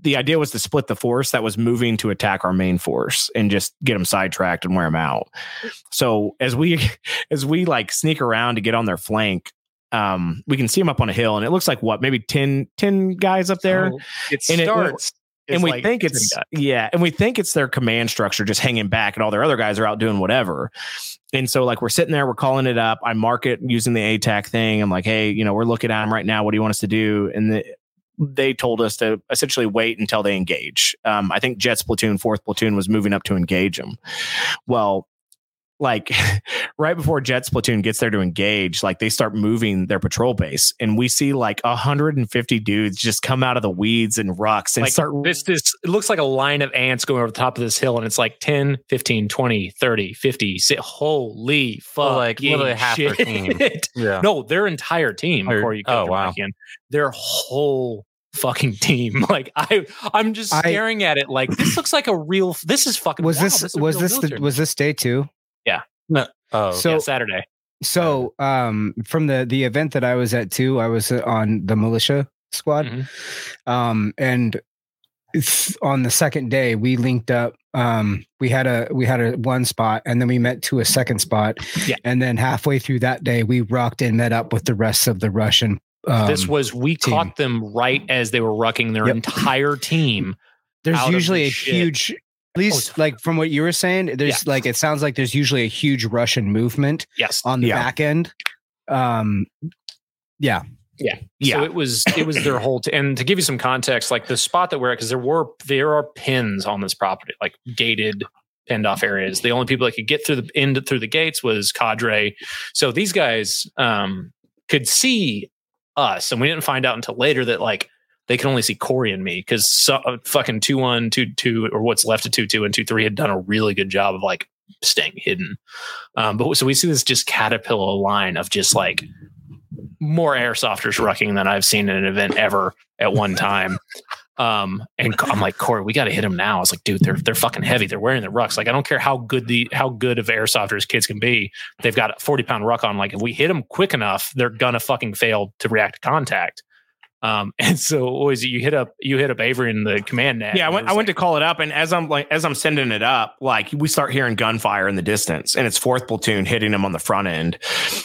S4: the idea was to split the force that was moving to attack our main force and just get them sidetracked and wear them out. So as we as we like sneak around to get on their flank, um, we can see them up on a hill, and it looks like what maybe 10, 10 guys up there.
S6: So it
S4: And it-
S6: starts.
S4: And we
S6: like
S4: think it's yeah, and we think it's their command structure just hanging back, and all their other guys are out doing whatever. And so, like, we're sitting there, we're calling it up. I mark it using the ATAK thing. I'm like, hey, you know, we're looking at them right now. What do you want us to do? And the, they told us to essentially wait until they engage. Um, I think Jet's platoon, fourth platoon, was moving up to engage them. Well, like right before Jet's platoon gets there to engage, like they start moving their patrol base, and we see like 150 dudes just come out of the weeds and rocks and
S2: like
S4: start
S2: this this it looks like a line of ants going over the top of this hill and it's like 10 15 20 30 50 si- holy fuck
S1: Well, like, literally half their team. Yeah.
S2: no their entire team
S1: Or-
S2: before you
S1: oh,
S2: come
S1: wow.
S2: in their whole fucking team like i i'm just
S3: I-
S2: staring at it like this looks like a real this is fucking
S3: Was
S2: wow,
S3: this
S2: is a
S3: was this the, was this day two?
S1: Oh,
S3: So
S2: yeah, saturday
S3: so um from the the event that I was at too, I was uh, on the militia squad.
S2: Mhm.
S3: Um and on the second day we linked up um we had a we had a one spot and then we met to a second spot
S2: Yeah.
S3: and then halfway through that day we rocked and met up with the rest of the russian um,
S2: this was we
S3: team.
S2: caught them right as they were rucking their
S3: Yep.
S2: entire team
S3: there's usually
S2: the
S3: a
S2: shit.
S3: huge least
S2: Oh,
S3: like from what you were saying there's like it sounds like there's usually a huge russian movement
S2: yes
S3: on the
S4: Yeah.
S3: back end um yeah, yeah.
S2: yeah So it was it was their whole t- and to give you some context, like the spot that we're at, because there were there are pins on this property, like gated pinned off areas. The only people that could get through the end through the gates was cadre. So these guys um could see us, and we didn't find out until later that like they could only see Corey and me because so, uh, fucking two one, two two, or what's left of two two and two three had done a really good job of like staying hidden. Um, but so we see this just caterpillar line of just like more airsofters rucking than I've seen in an event ever at one time. Um, and I'm like, Corey, we got to hit them now. I was like, dude, they're they're fucking heavy. They're wearing the rucks. Like, I don't care how good the how good of airsofters kids can be. They've got a 40 pound ruck on. Like, if we hit them quick enough, they're gonna fucking fail to react to contact. Um, and so always you hit up you hit up Avery in the command net.
S4: Yeah, I went.
S2: it
S4: I
S2: was
S4: went to call it up, and as I'm like, as I'm sending it up, like we start hearing gunfire in the distance, and it's fourth platoon hitting them on the front end.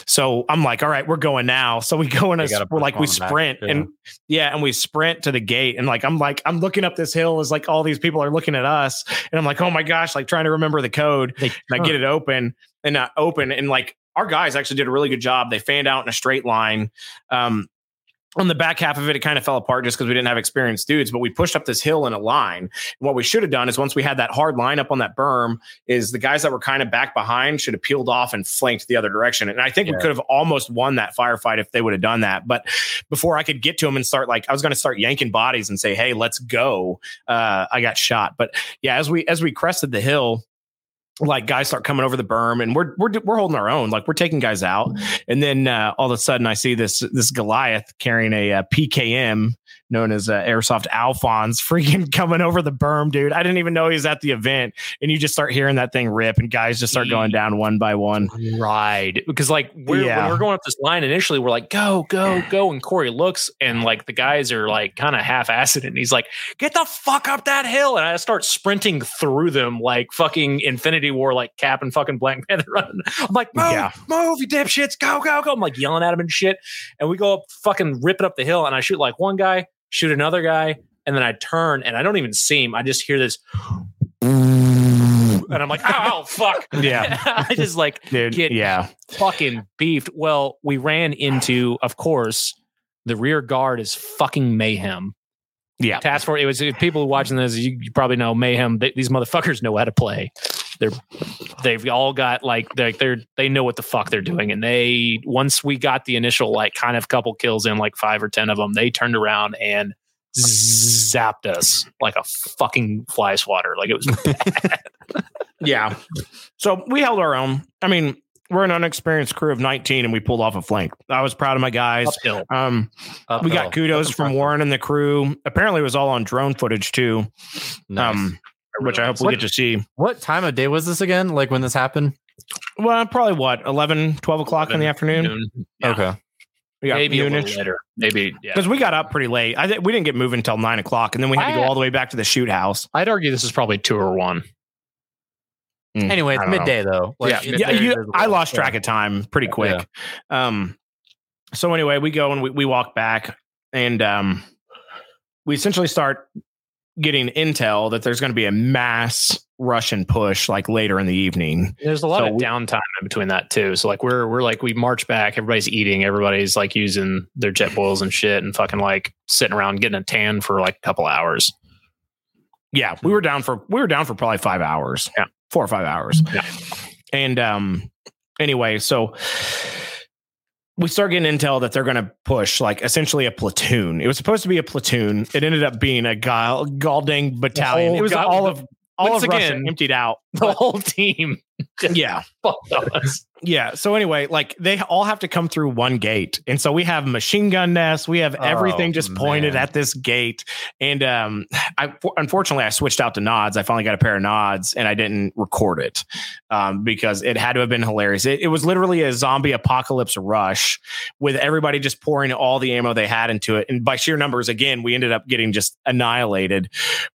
S4: So I'm like, all right, we're going now. So we go in a, we're like we
S1: on back,
S4: sprint,
S1: too.
S4: and yeah, and we sprint to the gate, and like I'm like I'm looking up this hill as like all these people are looking at us, and I'm like, oh my gosh, like trying to remember the code.
S2: They
S4: and I get it open and uh, open, and like our guys actually did a really good job. They fanned out in a straight line. Um, on the back half of it, it kind of fell apart just because we didn't have experienced dudes, but we pushed up this hill in a line. And what we should have done is once we had that hard line up on that berm, is the guys that were kind of back behind should have peeled off and flanked the other direction. And I think we could have almost won that firefight if they would have done that. But before I could get to them and start like I was going to start yanking bodies and say, "Hey, let's go," uh, I got shot. But yeah, as we as we crested the hill, like guys start coming over the berm and we're we're we're holding our own like we're taking guys out. And then uh, all of a sudden I see this this Goliath carrying a, uh PKM known as uh, Airsoft Alphonse freaking coming over the berm dude. I didn't even know he was at the event. And you just start hearing that thing rip and guys just start going down one by one.
S2: ride because like we're,
S4: Yeah.
S2: when we're going up this line initially we're like go go go and corey looks and like the guys are like kind of half-assed and he's like get the fuck up that hill. And i start sprinting through them like fucking infinity war like cap and fucking black panther running. I'm like move
S4: Yeah.
S2: move you dipshits. Go go go. I'm like yelling at him and shit. And we go up fucking ripping up the hill and i shoot like one guy shoot another guy and then i turn and i don't even see him i just hear this and i'm like oh fuck
S4: Yeah.
S2: i just like
S4: dude
S2: Get-
S4: yeah
S2: fucking beefed. Well, we ran into, of course, the rear guard is fucking mayhem.
S4: yeah
S2: Task force. It was if people watching this. You, you probably know mayhem. They, these motherfuckers know how to play. They're they've all got like they're, they're they know what the fuck they're doing. And they once we got the initial like kind of couple kills in, like five or ten of them, they turned around and zapped us like a fucking fly swatter. Like it was bad.
S4: Yeah. So we held our own. I mean, we're an unexperienced crew of 19 and we pulled off a flank. I was proud of my guys.
S2: uphill.
S4: Um, we got kudos from Warren and the crew. Apparently, it was all on drone footage too,
S1: Nice.
S4: um, which I hope we
S1: What-
S4: get to see.
S1: what time of day was this again? Like when this happened?
S4: Well, probably what, 11, 12 o'clock in the afternoon?
S2: Noon. Yeah.
S1: Okay.
S4: We got
S2: Maybe a
S4: noonish.
S2: little later. Maybe yeah.
S4: Because we got up pretty late. I think we didn't get moving until nine o'clock, and then we had to go all the way back to the shoot house.
S2: I'd argue this is probably two or one.
S1: Anyway, it's
S4: don't know.
S1: midday though. Like,
S4: yeah,
S1: it's
S4: yeah. You. I lost
S1: Yeah.
S4: track of time pretty quick. Um, so anyway, we go and we, we walk back, and um, we essentially start getting intel that there's going to be a mass Russian push like later in the evening.
S2: There's a lot
S4: So
S2: of
S4: we-
S2: downtime in between that too. So like we're we're like we march back, everybody's eating, everybody's like using their jet boils and shit and fucking like sitting around getting a tan for like a couple hours.
S4: Yeah, we were down for we were down for probably five hours.
S2: Yeah.
S4: four or five hours.
S2: Yeah.
S4: And um, anyway, so we start getting intel that they're going to push like essentially a platoon. It was supposed to be a platoon. It ended up being a gall, galding battalion. It was
S2: god-
S4: all of all
S2: once
S4: of Russia
S2: again-
S4: emptied out.
S2: The whole team
S4: Yeah,
S2: us.
S4: yeah. So anyway, like they all have to come through one gate, and so we have machine gun nests. We have everything
S1: Oh,
S4: just pointed
S1: man.
S4: at this gate. And um, I unfortunately I switched out to nods. I finally got a pair of nods, and I didn't record it um, because it had to have been hilarious. It, it was literally a zombie apocalypse rush with everybody just pouring all the ammo they had into it, and by sheer numbers, again, we ended up getting just annihilated.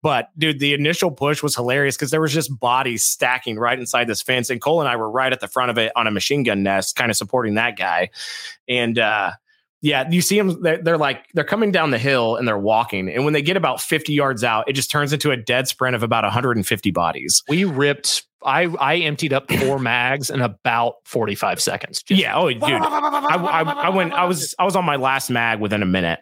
S4: But dude, the initial push was hilarious because there was just bodies stacking right inside this fence, and Cole and I were right at the front of it on a machine gun nest, kind of supporting that guy. And uh, yeah, you see them. They're, they're like they're coming down the hill and they're walking, and when they get about fifty yards out, it just turns into a dead sprint of about 150 bodies.
S2: We ripped I I emptied up four mags in about 45 seconds. Just-
S4: Yeah. Oh, dude. I, I, I went. I was. I was on my last mag within a minute.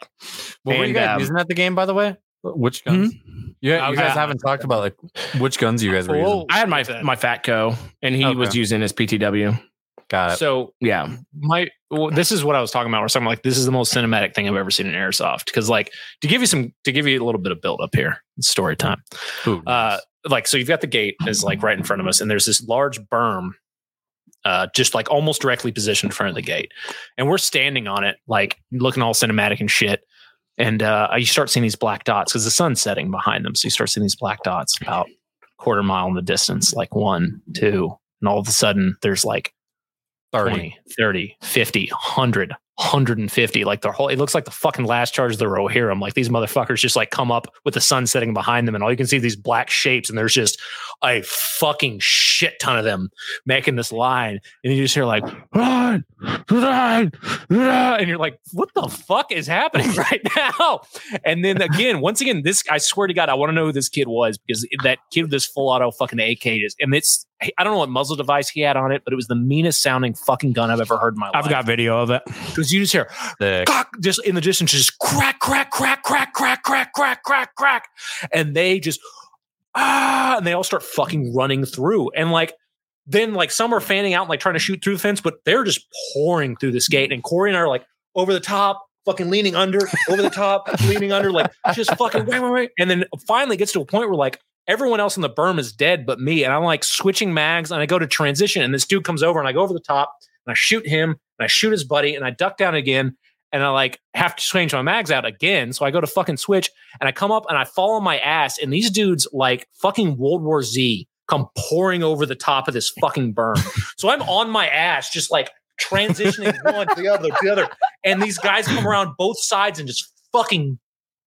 S1: What were you
S4: And,
S1: guys
S4: um,
S1: using at the game, by the way? Which guns? Yeah, you guys
S2: yeah.
S1: haven't talked about like which guns you guys were using.
S4: I had my
S2: Okay.
S4: my Fatco, and he
S1: Okay.
S4: was using his PTW.
S1: Got it.
S2: So
S4: Yeah.
S2: my well, this is what I was talking about. Where something like this is the most cinematic thing I've ever seen in airsoft. Because like to give you some to give you a little bit of build up here, story time.
S1: Ooh,
S2: Uh, like so you've got the gate is like right in front of us, and there's this large berm, uh, just like almost directly positioned in front of the gate, and we're standing on it, like looking all cinematic and shit. And uh, you start seeing these black dots because the sun's setting behind them, so you start seeing these black dots about quarter mile in the distance, like one, two, and all of a sudden there's like
S1: 30.
S2: 20, 30, 50, 100, 150. Like the whole, it looks like the fucking last charge of the Rohirrim. Like these motherfuckers just like come up with the sun setting behind them, and all you can see these black shapes, and there's just a fucking shit ton of them making this line. And you just hear like, run, run, run. And you're like, what the fuck is happening right now? And then again, once again, this, I swear to God, I want to know who this kid was because that kid with this full auto fucking AK is, and it's, I don't know what muzzle device he had on it, but it was the meanest sounding fucking gun I've ever heard in my life.
S4: I've got video of it.
S2: Because you just hear
S1: Sick.
S2: just in the distance, just crack, crack, crack, crack, crack, crack, crack, crack, crack, and they just ah, and they all start fucking running through, and like then like some are fanning out, like trying to shoot through the fence, but they're just pouring through this gate, and Corey and I are like over the top. Fucking leaning under, over the top, leaning under, like just fucking wait, wait, wait. And then finally gets to a point where like everyone else in the berm is dead but me. And I'm like switching mags and I go to transition and this dude comes over and I go over the top and I shoot him and I shoot his buddy and I duck down again and I like have to change my mags out again. So I go to fucking switch and I come up and I fall on my ass and these dudes like fucking World War Z come pouring over the top of this fucking berm. so I'm on my ass just like transitioning one to the other to the other. And these guys come around both sides and just fucking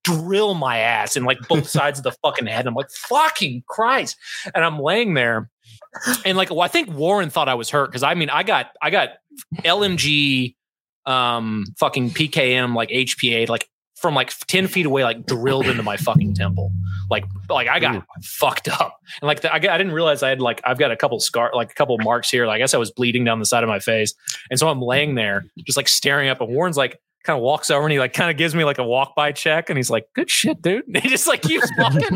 S2: drill my ass in like both sides of the fucking head. I'm like, fucking Christ. And I'm laying there. And like, well, I think Warren thought I was hurt because I mean, I got, I got LMG, um, fucking PKM, like HPA, like from like 10 feet away, like drilled into my fucking temple. Like, like I got fucked up. And like, the, I, got, I didn't realize I had like, I've got a couple scar, like a couple marks here. Like, I guess I was bleeding down the side of my face. And so I'm laying there just like staring up and Warren's like, kind of walks over and he like kind of gives me like a walk by check and he's like, "Good shit, dude." And he just like keeps walking.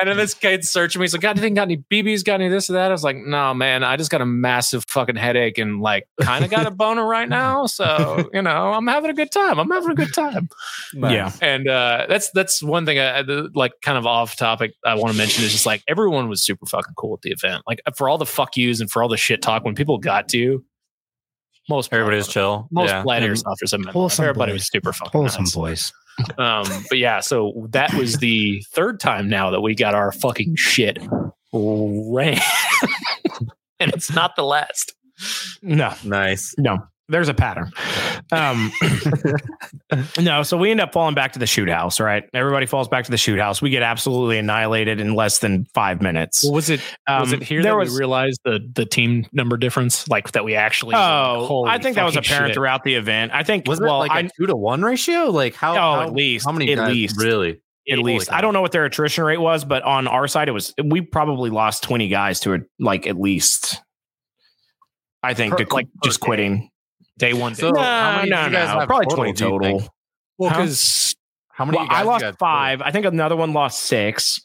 S2: and then this kid's searching me. He's like, "God, anything got any BBs? Got any this or that?" I was like, "No, man. I just got a massive fucking headache and like kind of got a boner right now. So you know, I'm having a good time. I'm having a good time."
S4: Yeah.
S2: And uh, that's that's one thing I I- like kind of off topic I want to mention is just like everyone was super fucking cool at the event. Like for all the fuck yous and for all the shit talk when people got to you, most
S1: Everybody was chill.
S2: most
S1: yeah.
S2: gladiator
S1: And
S2: stuffers have met.
S3: Wholesome
S2: Everybody
S3: boys.
S2: was super fucking
S3: Wholesome
S2: nice.
S3: boys.
S2: Um, but yeah, so that was the third time now that we got our fucking shit ran, and it's not the last.
S4: No,
S1: Nice.
S4: no. There's a pattern. Um, no, so we end up falling back to the shoot house, right? Everybody falls back to the shoot house. We get absolutely annihilated in less than five minutes.
S2: was it was
S4: Um,
S2: it here that
S4: was-
S2: we realized the the team number difference, like that we actually?
S4: Oh,
S2: holy
S4: I think that was apparent
S2: shit.
S4: throughout the event. I think
S1: Was it
S4: well,
S1: like a
S4: I,
S1: two to one ratio? Like how?
S4: Oh,
S1: how
S4: at least.
S1: How many?
S4: At
S1: guys
S4: least.
S1: Really?
S4: at
S1: Holy
S4: least
S1: cow.
S4: I don't know what their attrition rate was, but on our side, it was we probably lost twenty guys to it, like at least. I think
S2: Per-
S4: to,
S2: like,
S4: just
S2: per
S4: quitting.
S2: Day one.
S1: So
S2: day.
S1: how many did you guys have
S4: probably
S1: total,
S4: twenty total.
S2: well, because
S1: How many?
S4: Well,
S1: guys
S4: I lost
S1: guys total?
S4: five. I think another one lost six.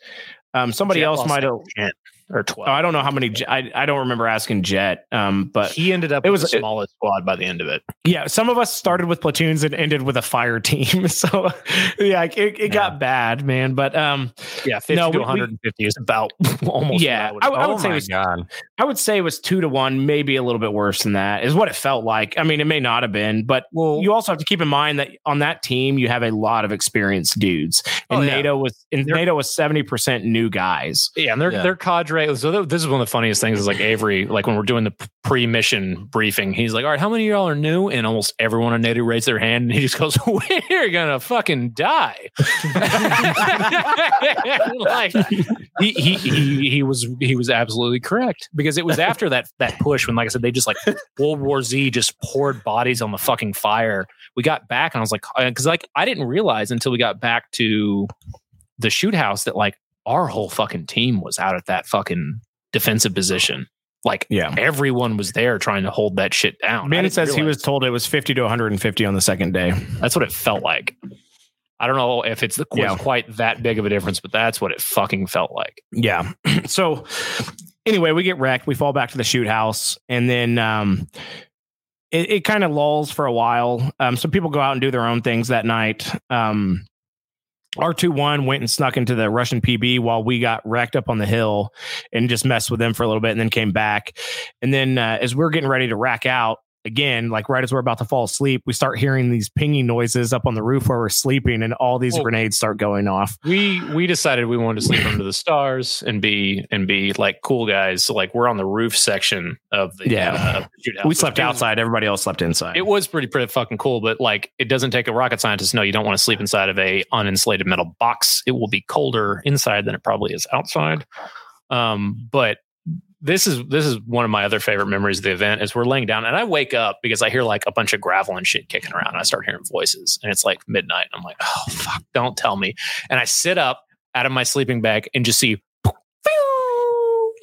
S4: Um, somebody else might have.
S2: Or
S4: Oh,
S2: twelve.
S4: I don't know how many. I, I don't remember asking Jet. Um, but
S2: he ended up.
S4: it
S2: It
S4: was-
S2: was the smallest squad by the end of it.
S4: yeah, some of us started with platoons and ended with a fire team. So yeah, it, it got bad, man. But um,
S2: Yeah, fifty
S4: No,
S2: to
S4: we- we-
S2: one hundred and fifty is about almost.
S4: Yeah,
S2: I would
S4: I-
S2: have
S4: would
S1: oh
S4: say it was-
S1: god.
S4: I would say it was two to one, maybe a little bit worse than that, is what it felt like. I mean, it may not have been, but
S2: Well-
S4: you also have to keep in mind that on that team you have a lot of experienced dudes, and
S1: Oh, yeah.
S4: NATO was and NATO was seventy percent new guys.
S2: Yeah, and their
S1: Yeah.
S2: their cadre. So th- this is one of the funniest things. Is like Avery, like when we're doing the pre mission briefing, he's like, "All right, how many of y'all are new?" And almost everyone on NATO raised their hand, and he just goes, "We're gonna fucking die." like he, he he he was he was absolutely correct because it was after that that push when, like I said, they just like World War Z just poured bodies on the fucking fire. We got back, and I was like, uh, because like I didn't realize until we got back to the shoot house that like our whole fucking team was out at that fucking defensive position. Like
S4: Yeah.
S2: everyone was there trying to hold that shit down.
S4: Man,
S2: it
S4: says he was told it was fifty to one hundred and fifty on the second day.
S2: That's what it felt like. I don't know if it's the
S4: Yeah.
S2: quite that big of a difference, but that's what it fucking felt like.
S4: Yeah. so anyway, we get wrecked. We fall back to the shoot house, and then um, it, it kind of lulls for a while. Um, so people go out and do their own things that night. Um, R21 went and snuck into the Russian PB while we got wrecked up on the hill and just messed with them for a little bit and then came back. And then uh, as we're getting ready to rack out, again, like right as we're about to fall asleep, we start hearing these pinging noises up on the roof where we're sleeping, and all these
S2: Oh.
S4: grenades start going off.
S2: We we decided we wanted to sleep under the stars and be and be like cool guys. So like we're on the roof section of the
S4: Yeah.
S2: uh, of the
S4: We slept outside. Everybody else slept inside.
S2: It was pretty pretty fucking cool, but like it doesn't take a rocket scientist to know you don't want to sleep inside of a uninsulated metal box. It will be colder inside than it probably is outside. Um, but this is this is one of my other favorite memories of the event is we're laying down and I wake up because I hear like a bunch of gravel and shit kicking around and I start hearing voices and it's like midnight. I'm like, oh fuck, don't tell me. And I sit up out of my sleeping bag and just see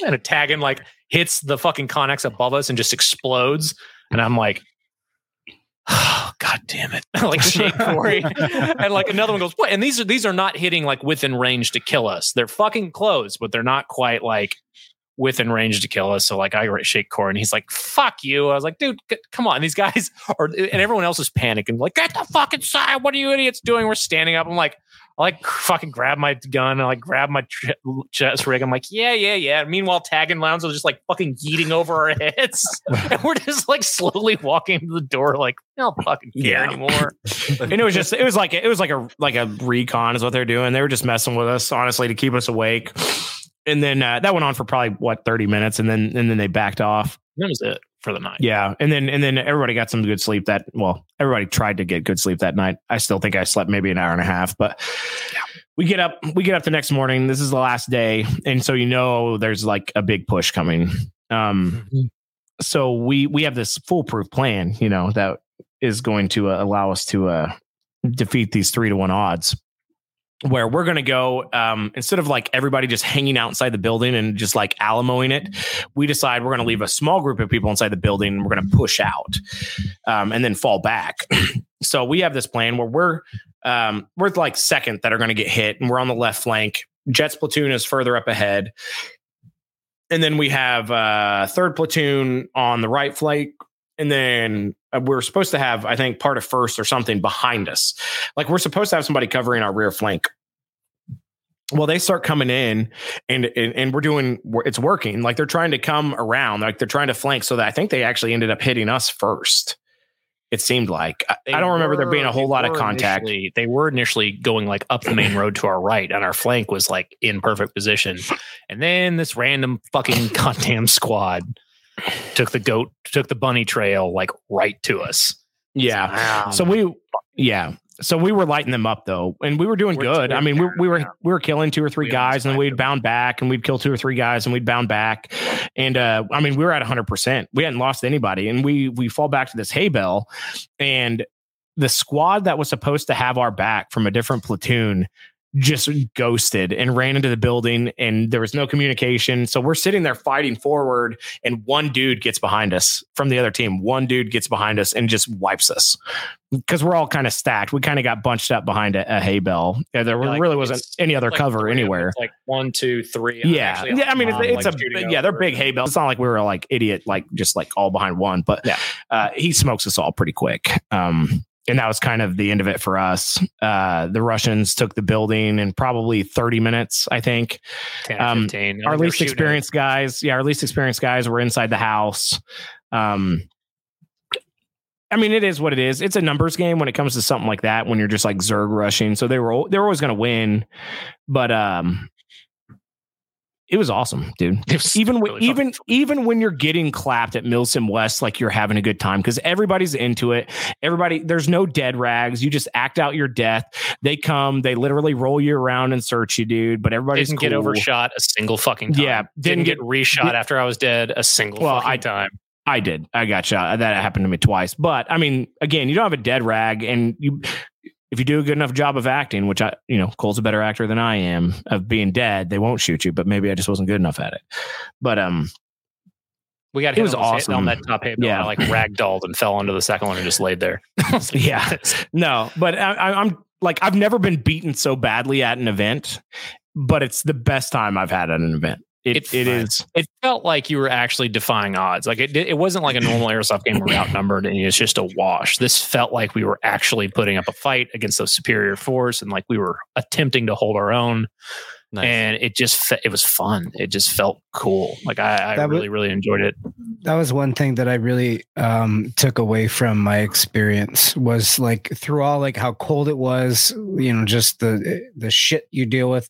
S2: and a tagging like hits the fucking connex above us and just explodes. And I'm like, oh, God damn it. like shake Corey. and like another one goes, what? And these are these are not hitting like within range to kill us. They're fucking close, but they're not quite like within range to kill us. So like I shake core and he's like, fuck you. I was like, dude, c- come on. These guys are and everyone else is panicking, like, get the fucking side. What are you idiots doing? We're standing up. I'm like, I like fucking grab my gun and like grab my ch- chest rig. I'm like, yeah, yeah, yeah. Meanwhile, tagging lounge are just like fucking yeeting over our heads. and we're just like slowly walking to the door, like, I don't fucking care
S4: Yeah.
S2: anymore.
S4: and it was just it was like it was like a like a recon is what they're doing. They were just messing with us, honestly, to keep us awake. And then uh, that went on for probably what thirty minutes, and then and then they backed off.
S2: That was it for the night.
S4: Yeah, and then and then everybody got some good sleep. That well, everybody tried to get good sleep that night. I still think I slept maybe an hour and a half, but we get up we get up the next morning. This is the last day, and so you know there's like a big push coming. Um, so we we have this foolproof plan, you know, that is going to uh, allow us to uh, defeat these three to one odds. Where we're going to go um, instead of like everybody just hanging out inside the building and just like Alamoing it, we decide we're going to leave a small group of people inside the building and we're going to push out um, and then fall back. so we have this plan where we're um, we're like second that are going to get hit, and we're on the left flank. Jet's platoon is further up ahead, and then we have uh, third platoon on the right flank, and then uh, we're supposed to have I think part of first or something behind us. Like we're supposed to have somebody covering our rear flank. Well, they start coming in, and, and and we're doing it's working. Like they're trying to come around, like they're trying to flank. So that I think they actually ended up hitting us first. It seemed like I, I don't remember there being a whole lot of contact.
S2: They were initially going like up the main road to our right, and our flank was like in perfect position. And then this random fucking goddamn squad took the goat, took the bunny trail like right to us.
S4: Yeah.
S2: Wow.
S4: So we, yeah. So we were lighting them up though, and we were doing
S2: We're-
S4: good. I mean, we, we were we were killing two or three
S2: We
S4: guys, and then we'd bound back, and we'd kill two or three guys, and we'd bound back. And uh, I mean, we were at hundred percent. We hadn't lost anybody, and we we fall back to this hay bell, and the squad that was supposed to have our back from a different platoon just ghosted and ran into the building and there was no communication so we're sitting there fighting forward and one dude gets behind us from the other team one dude gets behind us and just wipes us because we're all kind of stacked we kind of got bunched up behind a, a hay bale. There
S2: Yeah, like,
S4: really wasn't any other
S2: Like
S4: cover
S2: three
S4: anywhere
S2: like one, two, three.
S4: Yeah, yeah. I mean, it's, it's
S2: like,
S4: a yeah, they're big hay bales. It's not like we were like idiot, like just like all behind one. But
S2: Yeah.
S4: uh, he smokes us all pretty quick. Um, and that was kind of the end of it for us. Uh, the Russians took the building in probably 30 minutes, I think.
S2: 10
S4: um,
S2: 15.
S4: Our least experienced guys, yeah, our least experienced guys were inside the house. Um, I mean, it is what it is. It's a numbers game when it comes to something like that. When you're just like Zerg rushing, so they were they were always going to win, but um, it was awesome, dude
S2: was
S4: even when,
S2: really
S4: even even when you're getting clapped at Milsim West, like you're having a good time because everybody's into it. Everybody, there's no dead rags. You just act out your death. They come, they literally roll you around and search you, dude. But everybody's
S2: didn't get overshot a single fucking time.
S4: Yeah,
S2: didn't,
S4: didn't
S2: get,
S4: get-
S2: reshot
S4: did-
S2: after I was dead a single
S4: Well,
S2: fucking
S4: I-
S2: time.
S4: I did. I got shot. That happened to me twice. But I mean, again, you don't have a dead rag, and you. If you do a good enough job of acting, which I, you know, Cole's a better actor than I am of being dead, they won't shoot you. But maybe I just wasn't good enough at it. But um,
S2: We got
S4: it was
S2: on
S4: awesome.
S2: On that top hay
S4: Yeah.
S2: I like ragdolled and fell onto the second one and just laid there. I was like,
S4: Yeah. No, but I, I, I'm like I've never been beaten so badly at an event, but it's the best time I've had at an event. It, it
S2: fun.
S4: is.
S2: It felt like you were actually defying odds. Like it, it wasn't like a normal airsoft game where we're outnumbered and it's just a wash. This felt like we were actually putting up a fight against a superior force and like we were attempting to hold our own.
S1: Nice.
S2: And it just fe- it was fun. It just felt cool. Like I, I
S3: That was-
S2: really really enjoyed it.
S3: that was one thing that I really um, took away from my experience was like through all like how cold it was, you know, just the the shit you deal with.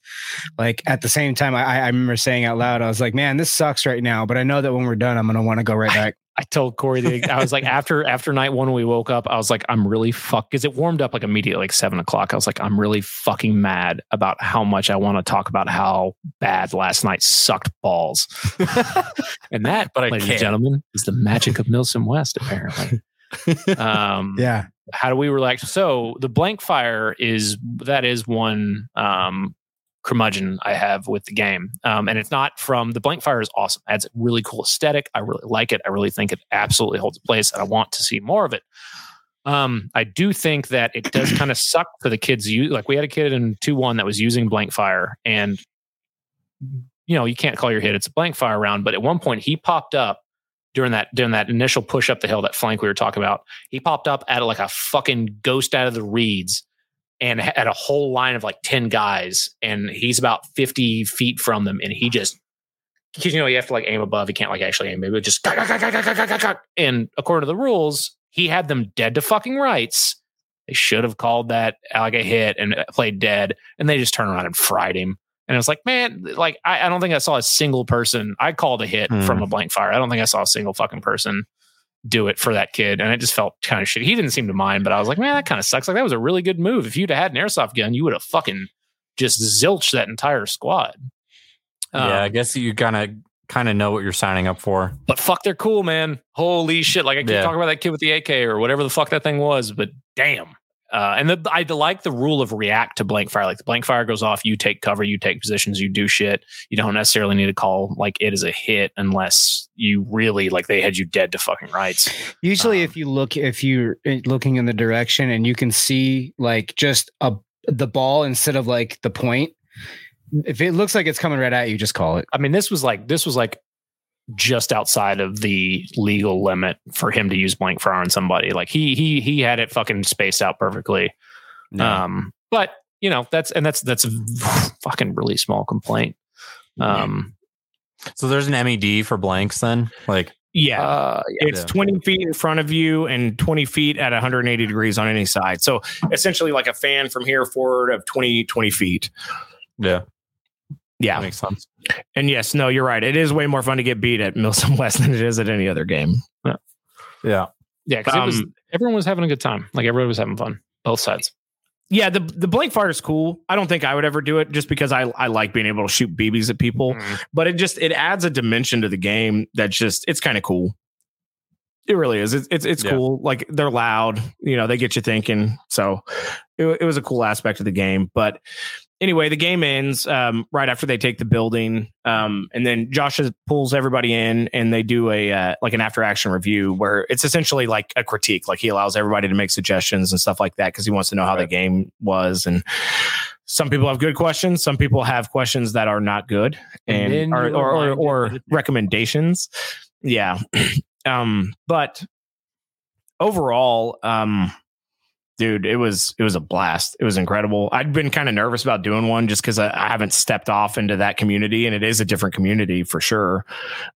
S3: Like at the same time, I, I remember saying out loud, I was like, "Man, this sucks right now," but I know that when we're done, I'm gonna want to go right back.
S2: I told Corey, the, I was like, after after night one, when we woke up, I was like, I'm really fuck because it warmed up like immediately, like seven o'clock. I was like, I'm really fucking mad about how much I want to talk about how bad last night sucked balls. and that,
S1: But I
S2: ladies and gentlemen, is the magic of Milsim West, apparently. um,
S3: Yeah,
S2: how do we relax? So the blank fire is that is one um, curmudgeon I have with the game, um, and it's not from the blank fire is awesome. It adds a really cool aesthetic. I really like it. I really think it absolutely holds a place, and I want to see more of it. Um, I do think that it does kind of suck for the kids. You like we had a kid in two one that was using blank fire, and you know you can't call your hit; it's a blank fire round. But at one point, he popped up during that during that initial push up the hill, that flank we were talking about. He popped up at like a fucking ghost out of the reeds, and had a whole line of like ten guys, and he's about fifty feet from them, and he just. Because you know you have to like aim above, you can't like actually aim. Maybe just and according to the rules, he had them dead to fucking rights. They should have called that like a hit and played dead, and they just turned around and fried him. And it was like, man, like I, I don't think I saw a single person. I called a hit
S1: Hmm.
S2: from a blank fire. I don't think I saw a single fucking person do it for that kid, and it just felt kind of shitty. He didn't seem to mind, but I was like, man, that kind of sucks. Like that was a really good move. If you'd had an airsoft gun, you would have fucking just zilched that entire squad.
S1: yeah, I
S2: Um,
S1: guess you kind of kind of know what you're signing up for.
S2: but fuck, they're cool, man. Holy shit! Like I keep
S1: Yeah.
S2: talking about that kid with the AK or whatever the fuck that thing was, but damn. Uh, and the, I like the rule of react to blank fire. Like the blank fire goes off, you take cover, you take positions, you do shit. You don't necessarily need to call like it is a hit unless you really like they had you dead to fucking rights.
S3: Usually,
S2: Um,
S3: if you look, if you're uh, looking in the direction and you can see like just a the ball instead of like the point, if it looks like it's coming right at you, just call it.
S2: I mean, this was like this was like just outside of the legal limit for him to use blank fire on somebody. Like he he he had it fucking spaced out perfectly. Um, but you know that's and that's that's a fucking really small complaint. Um,
S1: So there's an MED for blanks then? Like
S4: Yeah.
S2: uh,
S4: It's
S1: Yeah.
S4: 20 feet in front of you and 20 feet at 180 degrees on any side. So essentially like a fan from here forward of 20, 20 feet.
S1: yeah, that
S4: Yeah.
S1: makes sense.
S4: And yes, no, you're right. It is way more fun to get beat at Milsim West than it is at any other game.
S1: Yeah.
S2: yeah, because it was
S4: Um,
S2: everyone was having a good time. Like everybody was having fun, both sides.
S4: Yeah, the the blank fire is cool. I don't think I would ever do it just because I I like being able to shoot BBs at people, but it just it adds a dimension to the game that's just it's kind of cool. It really is. It's it's, it's
S1: Yeah.
S4: cool. Like they're loud, you know, they get you thinking. So it, it was a cool aspect of the game. But anyway, the game ends um, right after they take the building, um, and then Josh pulls everybody in, and they do a uh, like an after action review where it's essentially like a critique. Like he allows everybody to make suggestions and stuff like that because he wants to know how the game was and. Some people have good questions. Some people have questions that are not good,
S2: And
S4: and, or, or, or, or recommendations. Yeah, um, but overall, um, dude, it was it was a blast. It was incredible. I'd been kind of nervous about doing one just because I, I haven't stepped off into that community, and it is a different community for sure.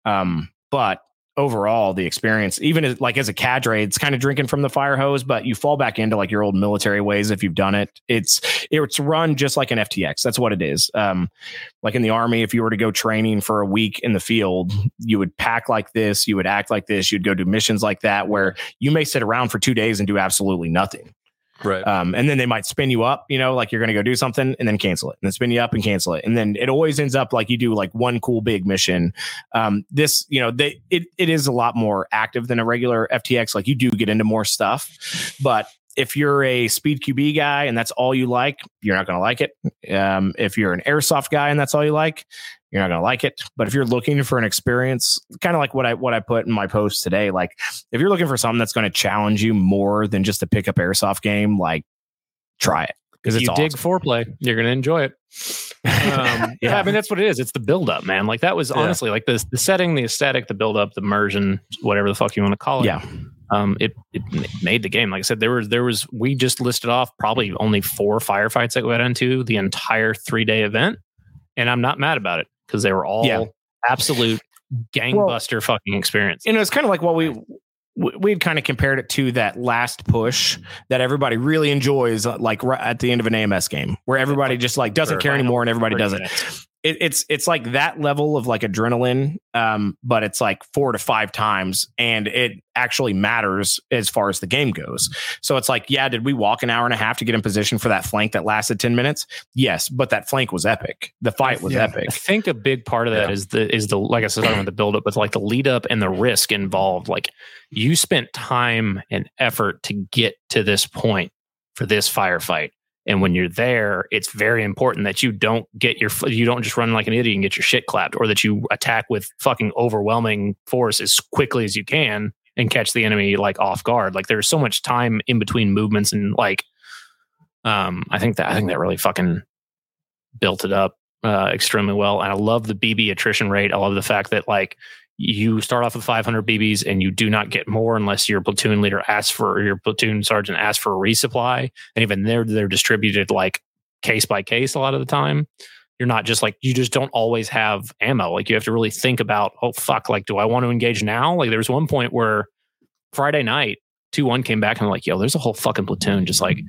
S4: Um, but overall, the experience, even as, like as a cadre, it's kind of drinking from the fire hose, but you fall back into like your old military ways if you've done it. It's it's run just like an FTX. That's what it is. Um, like in the army, if you were to go training for a week in the field, you would pack like this, you would act like this, you'd go do missions like that, where you may sit around for two days and do absolutely nothing.
S1: Right.
S4: Um, and then they might spin you up, you know, like you're going to go do something and then cancel it and then spin you up and cancel it. And then it always ends up like you do like one cool big mission. Um, this, you know, they, it, it is a lot more active than a regular FTX. Like you do get into more stuff, but if you're a speed QB guy and that's all you like, you're not going to like it. Um, if you're an airsoft guy and that's all you like, you're not going to like it. But if you're looking for an experience, kind of like what I what I put in my post today, like if you're looking for something that's going to challenge you more than just a pickup airsoft game, like try it because
S2: you
S4: awesome.
S2: dig foreplay, you're going to enjoy it. Um, yeah. I mean that's what it is. It's the buildup, man. Like that was
S1: Yeah.
S2: honestly like the the setting, the aesthetic, the buildup, the immersion, whatever the fuck you want to call it.
S4: yeah,
S2: um, it it made the game. Like I said, there was there was we just listed off probably only four firefights that we went into the entire three day event, and I'm not mad about it because they were all
S4: Yeah.
S2: absolute gangbuster fucking experience.
S4: you know, it's kind of like what we we we'd kind of compared it to that last push that everybody really enjoys, like right at the end of an AMS game, where everybody just like doesn't care anymore and everybody does it.
S2: Minutes.
S4: it, it's it's like that level of like adrenaline, um, but it's like four to five times, and it actually matters as far as the game goes. So it's like, yeah, did we walk an hour and a half to get in position for that flank that lasted ten minutes? Yes, but that flank was epic. The fight was
S3: Yeah.
S4: epic.
S2: I think a big part of that
S1: Yeah.
S2: is the is the like I said talking about the buildup, but like the lead up and the risk involved. Like you spent time and effort to get to this point for this firefight. And when you're there, it's very important that you don't get your you don't just run like an idiot and get your shit clapped, or that you attack with fucking overwhelming force as quickly as you can and catch the enemy like off guard. Like there's so much time in between movements and like um I think that I think that really fucking built it up uh, extremely well. And I love the BB attrition rate. I love the fact that like you start off with 500 BBs and you do not get more unless your platoon leader asks for or your platoon sergeant asks for a resupply. And even there, they're distributed like case by case a lot of the time. You're not just like you just don't always have ammo. Like you have to really think about, oh fuck, like do I want to engage now? Like there was one point where Friday night, two one came back and I'm like, yo, there's a whole fucking platoon just like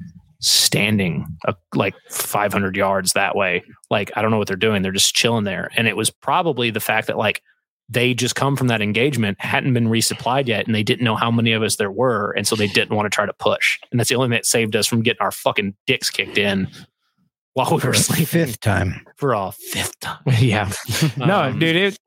S2: standing like 500 yards that way. Like I don't know what they're doing. They're just chilling there. And it was probably the fact that like they just come from that engagement, hadn't been resupplied yet, and they didn't know how many of us there were, and so they didn't want to try to push. And that's the only thing that saved us from getting our fucking dicks kicked in while we
S3: For
S2: were
S3: a
S2: sleeping
S3: fifth time.
S2: for a fifth time.
S4: yeah, no,
S2: Um,
S4: dude, it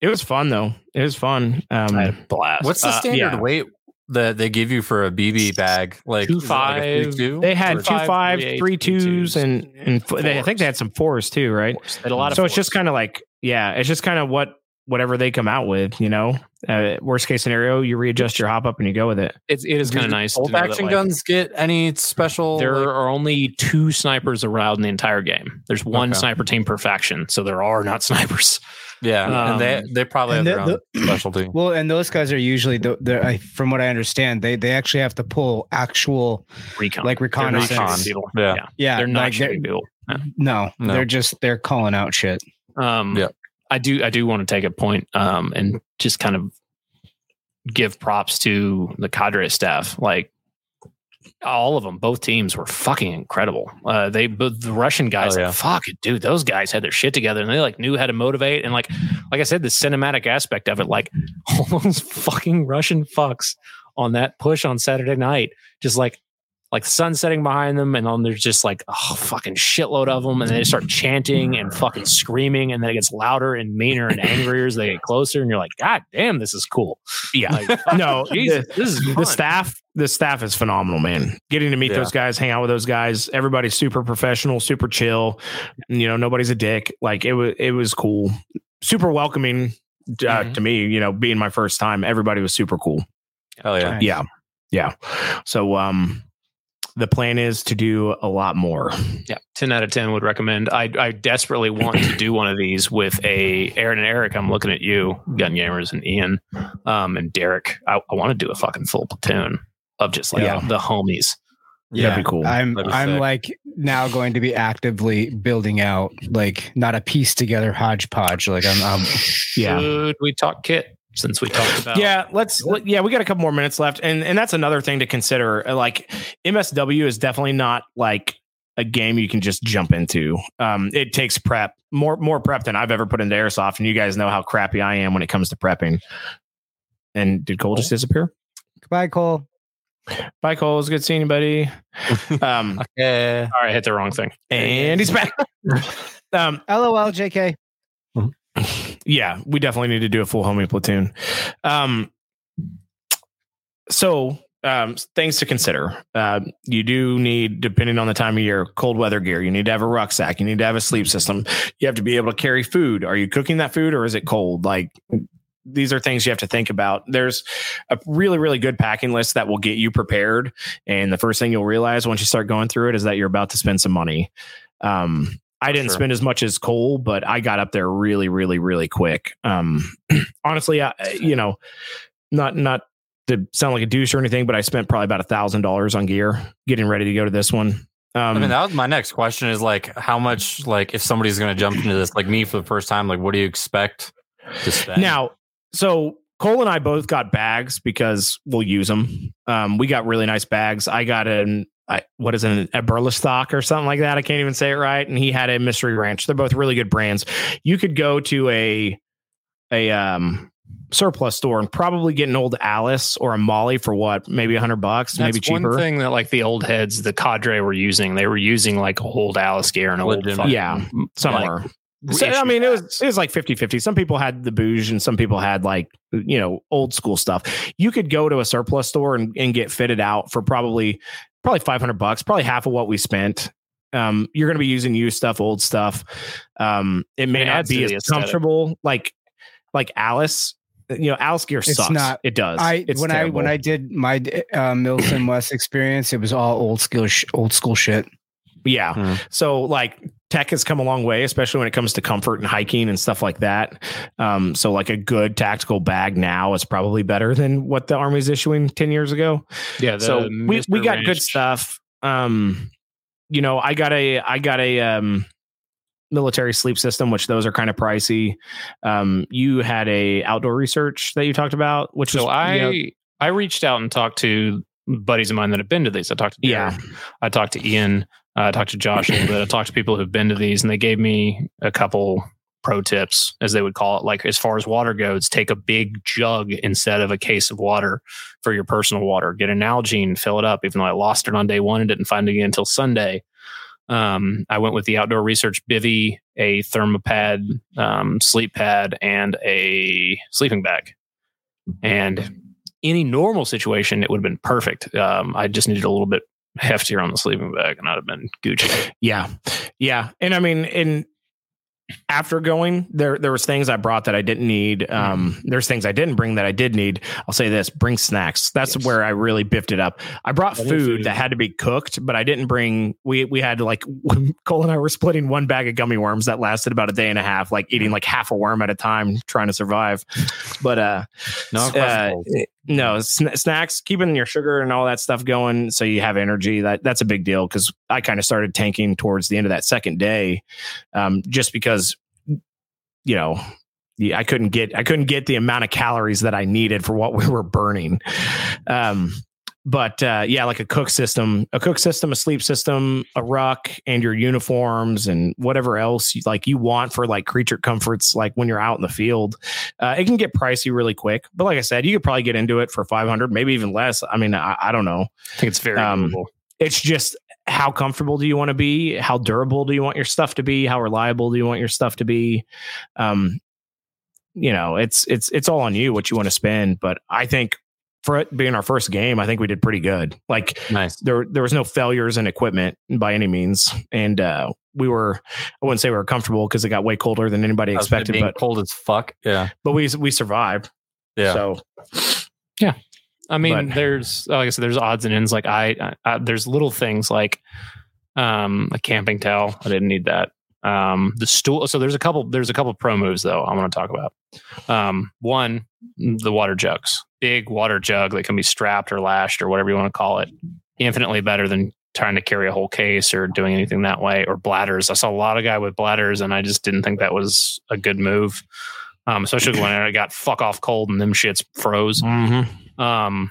S4: it was fun though. It was fun. Um,
S2: I had a blast.
S1: What's the
S4: Uh,
S1: standard
S4: yeah.
S1: weight that they give you for a BB bag? Like
S2: Two
S1: is it like
S2: five-
S1: 3-2?
S4: They had
S1: Or-
S4: two
S2: five,
S4: five,
S2: three eights,
S4: three
S2: two
S4: twos,
S2: twos,
S4: and and f- they, I think they had some fours too, right?
S2: They had a lot of
S4: so it's just kind of like yeah, it's just kind of what whatever they come out with, you know. Uh, worst case scenario, you readjust your hop up and you go with it.
S2: it's, it is kind of nice. to
S1: Bolt
S2: know that,
S1: action
S2: like,
S1: guns get any special?
S2: There
S1: like-
S2: are only two snipers around in the entire game. There's one
S1: Okay.
S2: sniper team per faction, so there are not snipers.
S1: yeah, and they
S2: um,
S1: they probably have
S3: and
S1: their
S3: the-
S1: own specialty.
S3: Well, and those guys are usually the, the I, from what I understand, they they actually have to pull actual
S2: Recon,
S3: like
S2: they're not
S3: reconnaissance.
S1: Recon.
S2: people.
S1: Yeah.
S2: yeah,
S3: Yeah,
S2: they're not
S3: like they're-
S2: shooting people.
S3: no,
S1: No.
S3: they're just they're calling out shit.
S2: Um,
S1: Yeah.
S2: I do. I do want to take a point um, and just kind of give props to the cadre staff. Like all of them, both teams were fucking incredible. Uh, they, but the Russian guys,
S1: Oh, yeah.
S2: like, fuck it, dude. Those guys had their shit together, and they like knew how to motivate. And like, like I said, the cinematic aspect of it, like all those fucking Russian fucks on that push on Saturday night, just like like the sun setting behind them, and then there's just like a fucking shitload of them, and they start chanting and fucking screaming, and then it gets louder and meaner and angrier as they get closer, and you're like, God damn, this is cool.
S4: Yeah,
S2: Like,
S4: no,
S2: Jesus, this is
S4: the staff the staff is phenomenal man getting to meet
S1: Yeah.
S4: those guys hang out with those guys everybody's super professional super chill you know nobody's a dick like it was it was cool super welcoming uh,
S2: Mhm.
S4: to me you know being my first time everybody was super cool
S1: Oh yeah.
S3: Nice.
S4: yeah yeah so um the plan is to do a lot more
S2: Yeah, ten out of ten would recommend. I I desperately want to do one of these with a Aaron and Eric. I'm looking at you, Gun Gamers, and Ian, um, and Derek. I, I want to do a fucking full platoon of just like
S4: Yeah.
S2: the homies.
S4: That'd be cool.
S3: I'm
S1: be
S3: I'm
S1: sick.
S3: like now going to be actively building out like not a piece together hodgepodge. Like I'm, I'm
S4: yeah
S2: Should we talk kit since we talked about?
S4: Yeah, let's. yeah, we got a couple more minutes left, and and that's another thing to consider. Uh, Like MSW is definitely not like a game you can just jump into. Um, it takes prep more more prep than I've ever put into airsoft, and you guys know how crappy I am when it comes to prepping. And did Cole just disappear?
S3: goodbye, Cole.
S4: Bye, Cole. It was good seeing you, buddy. Um,
S1: Yeah.
S2: All right, hit the wrong thing.
S4: and he's back. Um,
S3: LOL, JK.
S4: Yeah, we definitely need to do a full homie platoon. Um, so um, things to consider. Uh, you do need, depending on the time of year, cold weather gear. You need to have a rucksack. You need to have a sleep system. You have to be able to carry food. Are you cooking that food or is it cold? Like these are things you have to think about. There's a really, really good packing list that will get you prepared. And the first thing you'll realize once you start going through it is that you're about to spend some money. Um, I didn't
S1: Sure.
S4: spend as much as Cole, but I got up there really, really, really quick. Um, honestly, I, you know, not not to sound like a douche or anything, but I spent probably about a thousand dollars on gear getting ready to go to this one. Um,
S1: I mean, that was my next question is like, how much, like, if somebody's going to jump into this, like me for the first time, like, what do you expect to spend?
S4: Now, so Cole and I both got bags because we'll use them. Um, we got really nice bags. I got an I, what is it, a Eberlestock or something like that. I can't even say it right. And he had a Mystery Ranch. They're both really good brands. You could go to a a um surplus store and probably get an old Alice or a MOLLE for what, maybe a hundred bucks,
S2: That's
S4: maybe cheaper.
S2: one thing that like the old heads, the cadre were using. They were using like old Alice gear and old
S4: Yeah, somewhere.
S2: like,
S4: So, I mean, it was it was like 50-50. Some people had the bouge and some people had like, you know, old school stuff. You could go to a surplus store and, and get fitted out for probably probably 500 bucks, probably half of what we spent. Um, you're going to be using used stuff, old stuff. Um, it may
S2: It
S4: not be as
S2: the aesthetic.
S4: comfortable like like Alice. You know, Alice gear
S3: It's
S4: sucks.
S3: not-
S4: it does.
S3: I
S4: it's
S3: when I when. I did my uh, Milsim West experience, it was all old school sh- old school shit.
S4: Yeah.
S1: Hmm.
S4: So like tech has come a long way, especially when it comes to comfort and hiking and stuff like that. Um, so like a good tactical bag now is probably better than what the army's issuing 10 years ago.
S2: yeah. The
S4: so we, we
S2: Mr.
S4: got good stuff. Um, you know, I got a I got a um military sleep system, which those are kind of pricey. Um, you had a outdoor research that you talked about, which
S2: So
S4: was
S2: I
S4: you know,
S2: I reached out and talked to buddies of mine that have been to these. I talked to
S4: Yeah.
S2: I talked to Ian, I talked to Josh a little bit. I talked to people who've been to these, and they gave me a couple pro tips, as they would call it. Like as far as water goes, take a big jug instead of a case of water for your personal water. Get an Nalgene, fill it up. Even though I lost it on day one and didn't find it again until Sunday. Um, I went with the outdoor research bivy, a thermopad, um, sleep pad, and a sleeping bag. And any normal situation, it would have been perfect. Um, I just needed a little bit heftier on the sleeping bag, and I'd have been Gucci.
S4: Yeah. Yeah. And I mean, in after going, there there was things I brought that I didn't need. Um, there's things I didn't bring that I did need. I'll say this: bring snacks. That's
S2: Yes.
S4: where I really biffed it up. I brought food,
S2: food.
S4: that had to be cooked, but I didn't bring. We we had like Cole and I were splitting one bag of gummy worms that lasted about a day and a half, like eating like half a worm at a time, trying to survive. But uh,
S1: No
S4: uh,
S1: questions.
S4: No sn- snacks keeping your sugar and all that stuff going so you have energy that that's a big deal because i kind of started tanking towards the end of that second day um, just because you know i couldn't get i couldn't get the amount of calories that i needed for what we were burning. Um, but uh, yeah like a cook system a cook system a sleep system a ruck and your uniforms and whatever else you, like you want for like creature comforts like when you're out in the field uh, it can get pricey really quick, but like I said, you could probably get into it for 500, maybe even less. I mean, I, I don't know.
S2: I think it's very
S4: Um. It's just how comfortable do you want to be? How durable do you want your stuff to be? How reliable do you want your stuff to be? Um, you know, it's it's it's all on you what you want to spend. But I think for it being our first game, I think we did pretty good. Like
S1: nice.
S4: there there was no failures in equipment by any means, and uh, we were I wouldn't say we were comfortable because it got way colder than anybody expected,
S1: being
S4: but
S1: cold as fuck. Yeah.
S4: but we we survived.
S1: Yeah.
S4: So yeah.
S2: I mean,
S4: But-
S2: there's like I said, there's odds and ends. Like I, I, I there's little things like um a camping towel. I didn't need that. Um the stool. So there's a couple. There's a couple pro moves though. I want to talk about. Um, one, the water jugs, big water jug that can be strapped or lashed or whatever you want to call it. Infinitely better than trying to carry a whole case or doing anything that way. Or bladders. I saw a lot of guy with bladders, and I just didn't think that was a good move. Um, especially when I got fuck off cold and them shits froze um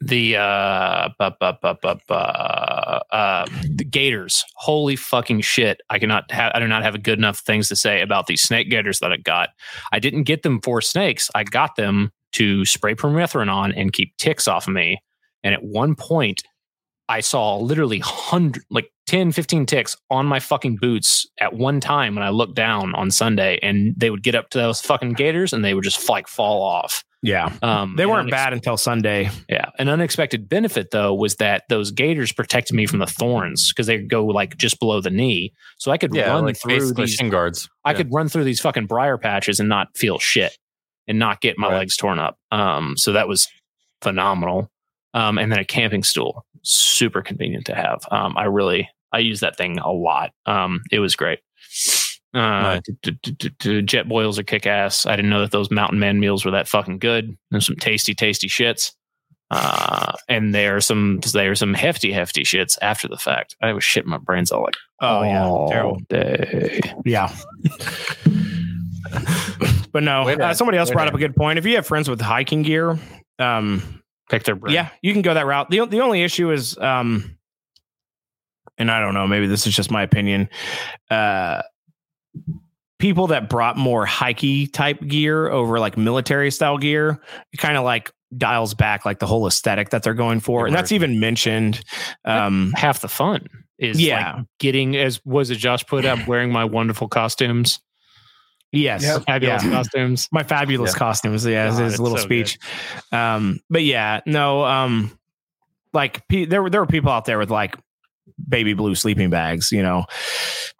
S2: the uh bu- bu- bu- bu- bu- uh the gators holy fucking shit i cannot have i do not have a good enough things to say about these snake gators that i got i didn't get them for snakes i got them to spray permethrin on and keep ticks off of me and at one point i saw literally 100 like 10 15 ticks on my fucking boots at one time when i looked down on sunday and they would get up to those fucking gators and they would just like fall off
S4: Yeah.
S2: um,
S4: They weren't
S2: unex-
S4: bad until Sunday.
S2: Yeah. An unexpected benefit, though, was that those gators protected me from the thorns because they go like just below the knee. So I could
S1: Yeah.
S2: run
S1: Like
S2: through these.
S1: guards.
S2: I
S1: Yeah.
S2: could run through these fucking briar patches and not feel shit and not get my
S1: Right.
S2: legs torn up. Um, so that was phenomenal. Um, and then a camping stool, super convenient to have. Um, I really, I use that thing a lot. Um, it was great. Uh, d- d- d- Jetboils are kick ass. I didn't know that those Mountain Man meals were that fucking good. There's some tasty, tasty shits. Uh, and there are some there are some hefty, hefty shits after the fact. I was shitting my brains all like
S4: Oh, yeah. Terrible.
S2: day.
S4: Yeah. but no, uh, somebody else
S1: way
S4: brought
S1: to-
S4: up a good point. If you have friends with hiking gear, um,
S2: Pick their brain.
S4: yeah, you can go that route. The, the only issue is, um, and I don't know, maybe this is just my opinion. Uh, people that brought more hikey type gear over like military style gear, it kind of like dials back like the whole aesthetic that they're going for. And that's even mentioned. Um,
S2: half the fun is
S4: Yeah.
S2: like getting as was it Josh put up wearing my wonderful costumes,
S4: yes.
S3: Yep.
S2: fabulous
S4: Yeah.
S2: costumes.
S4: my fabulous
S1: Yeah.
S4: costumes yeah
S2: God,
S4: his little
S2: so
S4: speech um but yeah no um like pe- there were there were people out there with like baby blue sleeping bags you know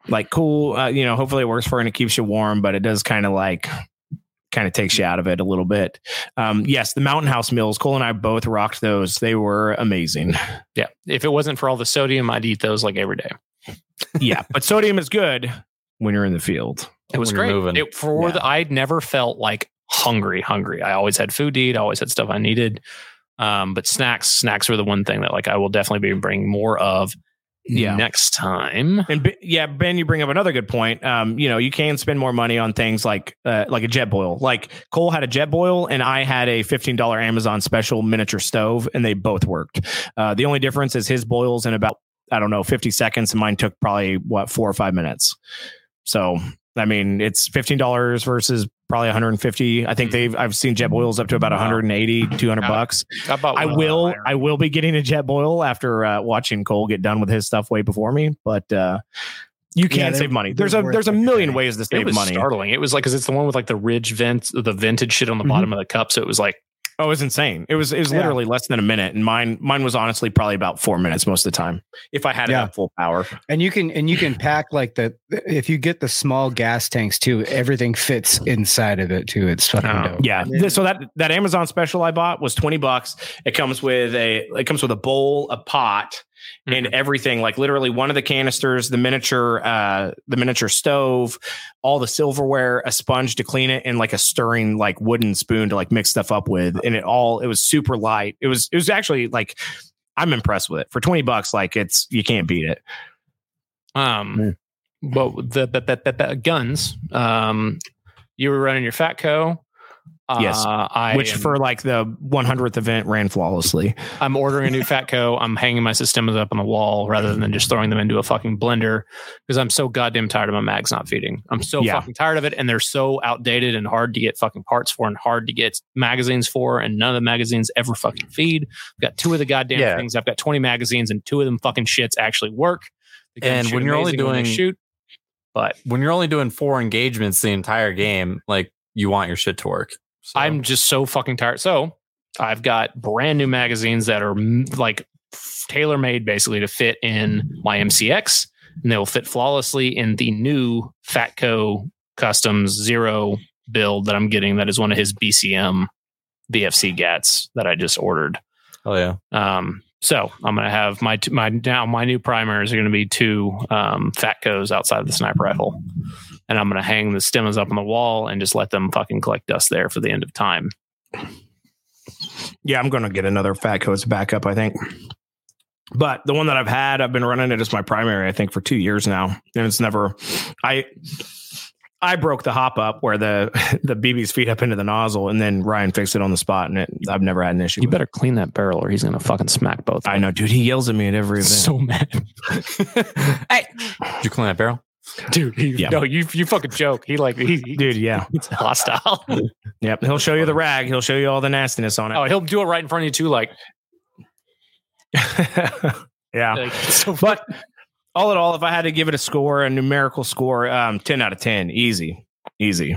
S4: like cool uh, you know hopefully it works for you and it keeps you warm but it does kind of like kind of takes you out of it a little bit um yes the mountain house mills cole and i both rocked those they were amazing
S2: Yeah, if it wasn't for all the sodium, I'd eat those like every day.
S4: yeah but sodium is good when you're in the field
S2: It was great.
S1: moving.
S2: It, for
S4: Yeah.
S2: the, I'd never felt like hungry, hungry. I always had food to eat. I always had stuff I needed. Um, but snacks, snacks were the one thing that like I will definitely be bringing more of.
S4: Yeah.
S2: next time.
S4: And B- yeah, Ben, you bring up another good point. Um, you know, you can spend more money on things like uh, like a Jetboil. Like Cole had a Jetboil, and I had a fifteen dollar Amazon special miniature stove, and they both worked. Uh, the only difference is his boils in about I don't know fifty seconds, and mine took probably what four or five minutes. So I mean, it's fifteen dollars versus probably one hundred and fifty. I think they've I've seen Jetboils up to about 180, 200 bucks.
S2: I,
S4: I will. I will be getting a Jetboil after uh, watching Cole get done with his stuff way before me, but uh, you can
S3: Yeah,
S4: save money. There's a there's a million ways to
S2: It
S4: save
S2: was
S4: money.
S2: startling. It was like because it's the one with like the ridge vent, the vintage shit on the
S4: Mhm.
S2: bottom of the cup. So it was like
S4: Oh, it was insane. It was it was
S3: Yeah.
S4: literally less than a minute, and mine mine was honestly probably about four minutes most of the time if I had it at full power.
S3: And you can and you can pack like the if you get the small gas tanks too, everything fits inside of it too. It's fucking
S6: Oh,
S3: dope.
S4: Yeah. Th- So that that Amazon special I bought was 20 bucks. It comes with a it comes with a bowl, a pot, and everything like literally one of the canisters, the miniature uh the miniature stove, all the silverware, a sponge to clean it and like a stirring like wooden spoon to like mix stuff up with and it all it was super light. It was it was actually like I'm impressed with it. For 20 bucks like it's you can't beat it.
S2: Um, but the, the, the, the, the guns, um, you were running your Fatco. Uh,
S4: Yes.
S2: I
S4: Which
S2: am-
S4: for like the 100th event ran flawlessly.
S2: I'm ordering a new Fatco. I'm hanging my systems up on the wall rather than just throwing them into a fucking blender because I'm so goddamn tired of my mags not feeding. I'm so
S4: Yeah.
S2: fucking tired of it, and they're so outdated and hard to get fucking parts for and hard to get magazines for, and none of the magazines ever fucking feed. I've got two of the goddamn
S1: Yeah.
S2: things. I've got 20 magazines, and two of them fucking shits actually work.
S1: And when you're only
S2: amazing when
S1: doing-
S2: shoot, but
S1: When you're only doing four engagements the entire game, like you want your shit to work. So,
S2: I'm just so fucking tired. So I've got brand new magazines that are mm, like tailor made basically to fit in my MCX, and they will fit flawlessly in the new Fatco Customs Zero build that I'm getting. That is one of his BCM BFC GATs that I just ordered.
S1: oh yeah.
S2: Um, so I'm gonna have my my now my new primers are gonna be two um, Fatcos outside of the sniper rifle, and I'm gonna hang the Systemas up on the wall and just let them fucking collect dust there for the end of time.
S4: Yeah, I'm going to get another fat as a backup, I think. But the one that I've had, I've been running it as my primary, I think, for two years now, and it's never. I I broke the hop up where the the BBs feed up into the nozzle, and then Ryan fixed it on the spot, and it, I've never had an issue.
S2: You
S4: with
S2: better clean that barrel, or he's gonna fucking smack both.
S4: it. I know, dude. He yells at me at every event.
S2: so mad,
S1: hey, did you clean that barrel?
S2: Dude. He,
S4: Yeah.
S2: No, you you fucking joke. He like he, he
S4: dude, yeah,
S2: he's hostile.
S4: yep. He'll show you the rag. He'll show you all the nastiness on it.
S2: oh, he'll do it right in front of you too. Like,
S4: yeah.
S2: like so
S4: But all in all, if I had to give it a score, a numerical score, um, 10 out of 10, easy, easy.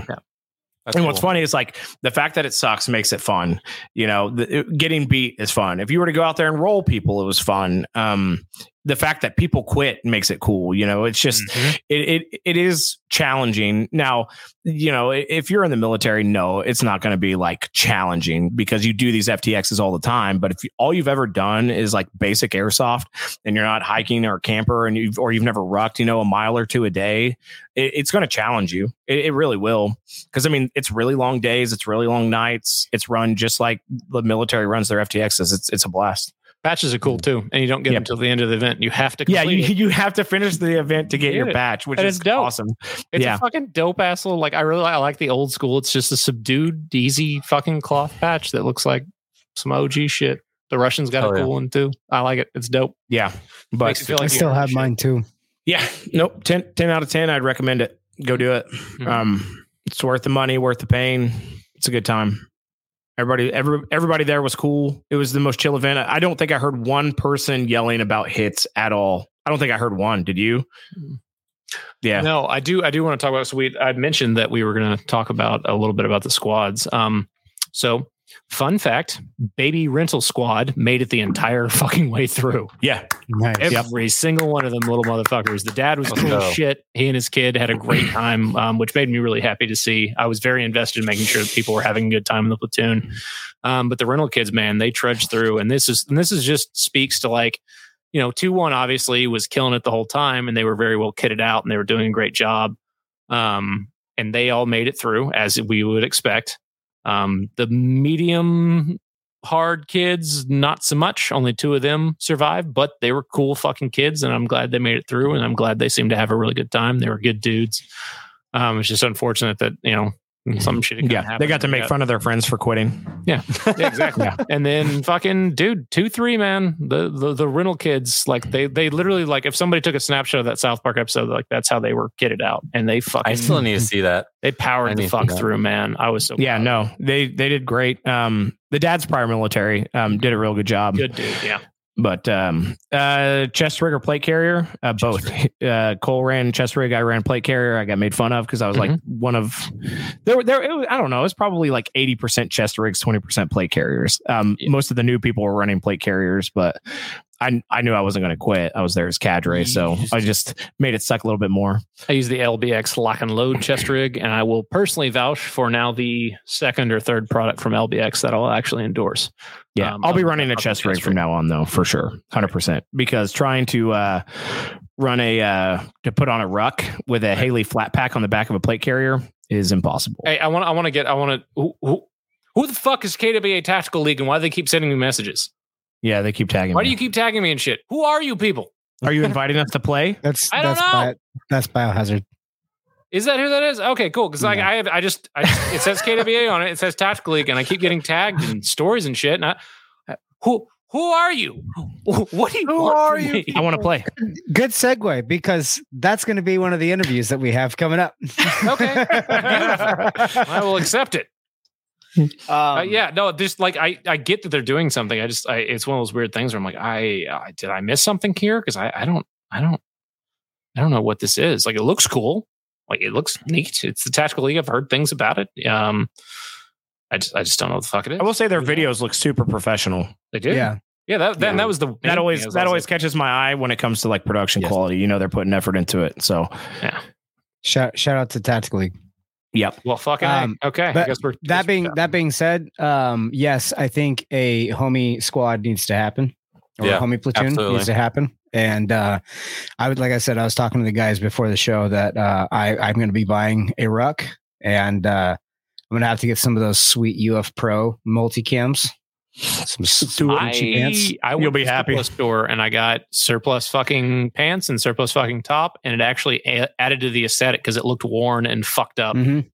S1: That's
S4: and what's funny is like the fact that it sucks makes it fun. You know, the, it- getting beat is fun. If you were to go out there and roll people, it was fun. Um, the fact that people quit makes it cool. You know, it's just
S2: Mhm.
S4: it it it is challenging. Now, you know, if you're in the military, no, it's not going to be like challenging because you do these FTXs all the time. But if you, all you've ever done is like basic airsoft and you're not hiking or camper and you've or you've never rucked, you know, a mile or two a day, it, it's going to challenge you. It, it really will. Because I mean, it's really long days, it's really long nights. It's run just like the military runs their FTXs. It's it's a blast.
S2: Patches are cool too, and you don't get
S4: Yeah.
S2: them until the end of the event. You have to.
S4: Yeah, you,
S2: it.
S4: you have to finish the event to get your
S2: Yeah.
S4: badge, which
S2: And
S4: is
S2: dope.
S4: awesome.
S2: It's
S4: Yeah.
S2: a fucking dope ass little like I really I like the old school. It's just a subdued, easy fucking cloth patch that looks like some OG shit. The Russians got
S1: Hell
S2: a
S1: yeah.
S2: cool one too. I like it. It's dope.
S4: Yeah, but
S2: Makes
S3: I
S2: like
S3: still
S2: earned
S3: have
S2: shit.
S3: mine too.
S4: Yeah, nope. 10, 10 out of 10. I'd recommend it. Go do it.
S2: Mhm.
S4: Um, it's worth the money, worth the pain. It's a good time. Everybody, every, everybody there was cool. It was the most chill event. I don't think I heard one person yelling about hits at all. I don't think I heard one. Did you? Yeah.
S2: No, I do. I do want to talk about. So we I mentioned that we were going to talk about a little bit about the squads. Um, so fun fact: Baby Rental Squad made it the entire fucking way through.
S4: Yeah.
S3: Nice.
S2: Every single one of them little motherfuckers. The dad was
S1: Let's
S2: cool
S1: go.
S2: shit. He and his kid had a great time, um, which made me really happy to see. I was very invested in making sure that people were having a good time in the platoon. Um, but the rental kids, man, they trudged through, and this is and this is just speaks to like, you know, two one obviously was killing it the whole time, and they were very well kitted out, and they were doing a great job. Um, and they all made it through as we would expect. Um, the medium hard kids, not so much. Only two of them survived, but they were cool fucking kids, and I'm glad they made it through. And I'm glad they seemed to have a really good time. They were good dudes. Um, it's just unfortunate that you know some shit.
S4: Yeah.
S2: happened.
S4: They got to make
S2: Yeah.
S4: fun of their friends for quitting.
S2: Yeah, exactly.
S4: Yeah.
S2: And then fucking dude, two three man, the the the rental kids, like they they literally like if somebody took a snapshot of that South Park episode, like that's how they were kitted out, and they fucking
S1: I still need to see that.
S2: they powered the fuck through, man. I was so
S4: Yeah,
S2: proud.
S4: no, they they did great. Um, the dad's prior military um, did a real good job.
S2: good dude. Yeah,
S4: But um, uh, chest rig or plate carrier, uh, both. Uh, Cole ran chest rig, I ran plate carrier. I got made fun of because I was like one of there. were- There, it was, I don't know. It's probably like eighty percent chest rigs, twenty percent plate carriers. Um,
S2: Yeah.
S4: most of the new people were running plate carriers, but I I knew I wasn't going to quit. I was there as cadre, so I just made it suck a little bit more.
S2: I use the LBX lock and load chest rig, and I will personally vouch for now the second or third product from LBX that I'll actually endorse.
S4: Yeah,
S2: Um,
S4: I'll be running a chest rig from now on, though, for sure, hundred percent. Because trying to uh, run a uh, to put on a ruck with a Haley flat pack on the back of a plate carrier is impossible.
S2: Hey, I want I want to get I want to who, who who the fuck is KWA Tactical League, and why do they keep sending me messages?
S4: Yeah, they keep tagging. Me.
S2: Why do you keep tagging me and shit? Who are you people?
S4: Are you inviting us to play?
S3: That's
S2: I don't
S3: that's
S2: know.
S3: bio, that's biohazard.
S2: Is that who that is? Okay, cool. Because like
S3: Yeah.
S2: I have, I just, I just, it says KWA on it. It says Tactical League, and I keep getting tagged in stories and shit. And I, who, who are you? What do you?
S3: Who
S2: want
S3: are
S2: from
S3: you?
S2: me?
S4: I want to play.
S3: Good segue because that's going to be one of the interviews that we have coming up.
S2: Okay. I will accept it.
S3: Um,
S2: Uh, yeah, no, just like I, I get that they're doing something. I just, I, it's one of those weird things where I'm like, I, I did I miss something here? Because I, I don't, I don't, I don't know what this is. Like, it looks cool. Like, it looks neat. It's the Tactical League. I've heard things about it. Um, I just, I just don't know what the fuck it is.
S4: I will say their videos look super professional.
S2: They do.
S3: Yeah.
S2: Yeah. That, then
S4: Yeah.
S2: that was the
S4: That always that always
S2: like,
S4: catches my eye when it comes to like production
S1: Yes.
S4: quality. You know, they're putting effort into it. So, yeah.
S3: Shout shout out to Tactical League.
S4: Yep.
S2: well, fucking.
S3: Um,
S2: A. okay. I
S3: but
S2: guess we're guess
S3: That
S2: we're
S3: being
S2: done.
S3: that being said, um, yes, I think a homie squad needs to happen, or
S1: Yeah,
S3: a homie platoon
S1: absolutely.
S3: needs to happen. And uh, I would, like I said, I was talking to the guys before the show that uh, I I'm going to be buying a ruck, and uh, I'm going to have to get some of those sweet UF Pro multicams. Some sweet pants.
S2: I, I
S4: You'll be
S2: to the
S4: happy.
S2: surplus store and I got surplus fucking pants and surplus fucking top, and it actually a- added to the aesthetic because it looked worn and fucked up
S3: Mhm.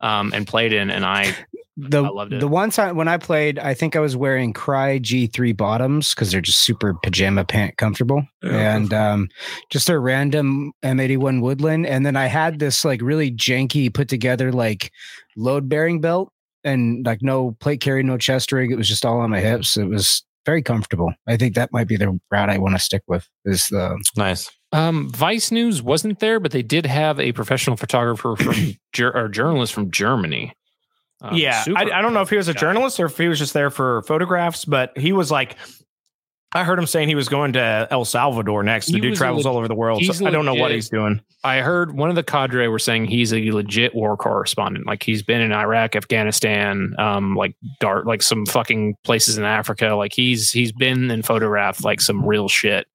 S2: um, and played in. And I
S3: The
S2: I loved it.
S3: the one time when I played, I think I was wearing Crye G3 bottoms because they're just super pajama pant comfortable, and um, just a random M81 Woodland. And then I had this like really janky put together like load bearing belt and like no plate carry, no chest rig. It was just all on my hips. It was very comfortable. I think that might be the route I want to stick with. Is the
S1: Nice.
S2: um, Vice News wasn't there, but they did have a professional photographer from ger- or journalist from Germany. Um,
S4: yeah, I, I don't know if he was a
S2: guy.
S4: journalist or if he was just there for photographs, but he was like, I heard him saying he was going to El Salvador next. The
S2: He
S4: dude travels all over the world. So I don't know what he's doing.
S2: I heard one of the cadre were saying he's a legit war correspondent. Like he's been in Iraq, Afghanistan, um, like dart, like some fucking places in Africa. Like he's he's been and photographed like some real shit.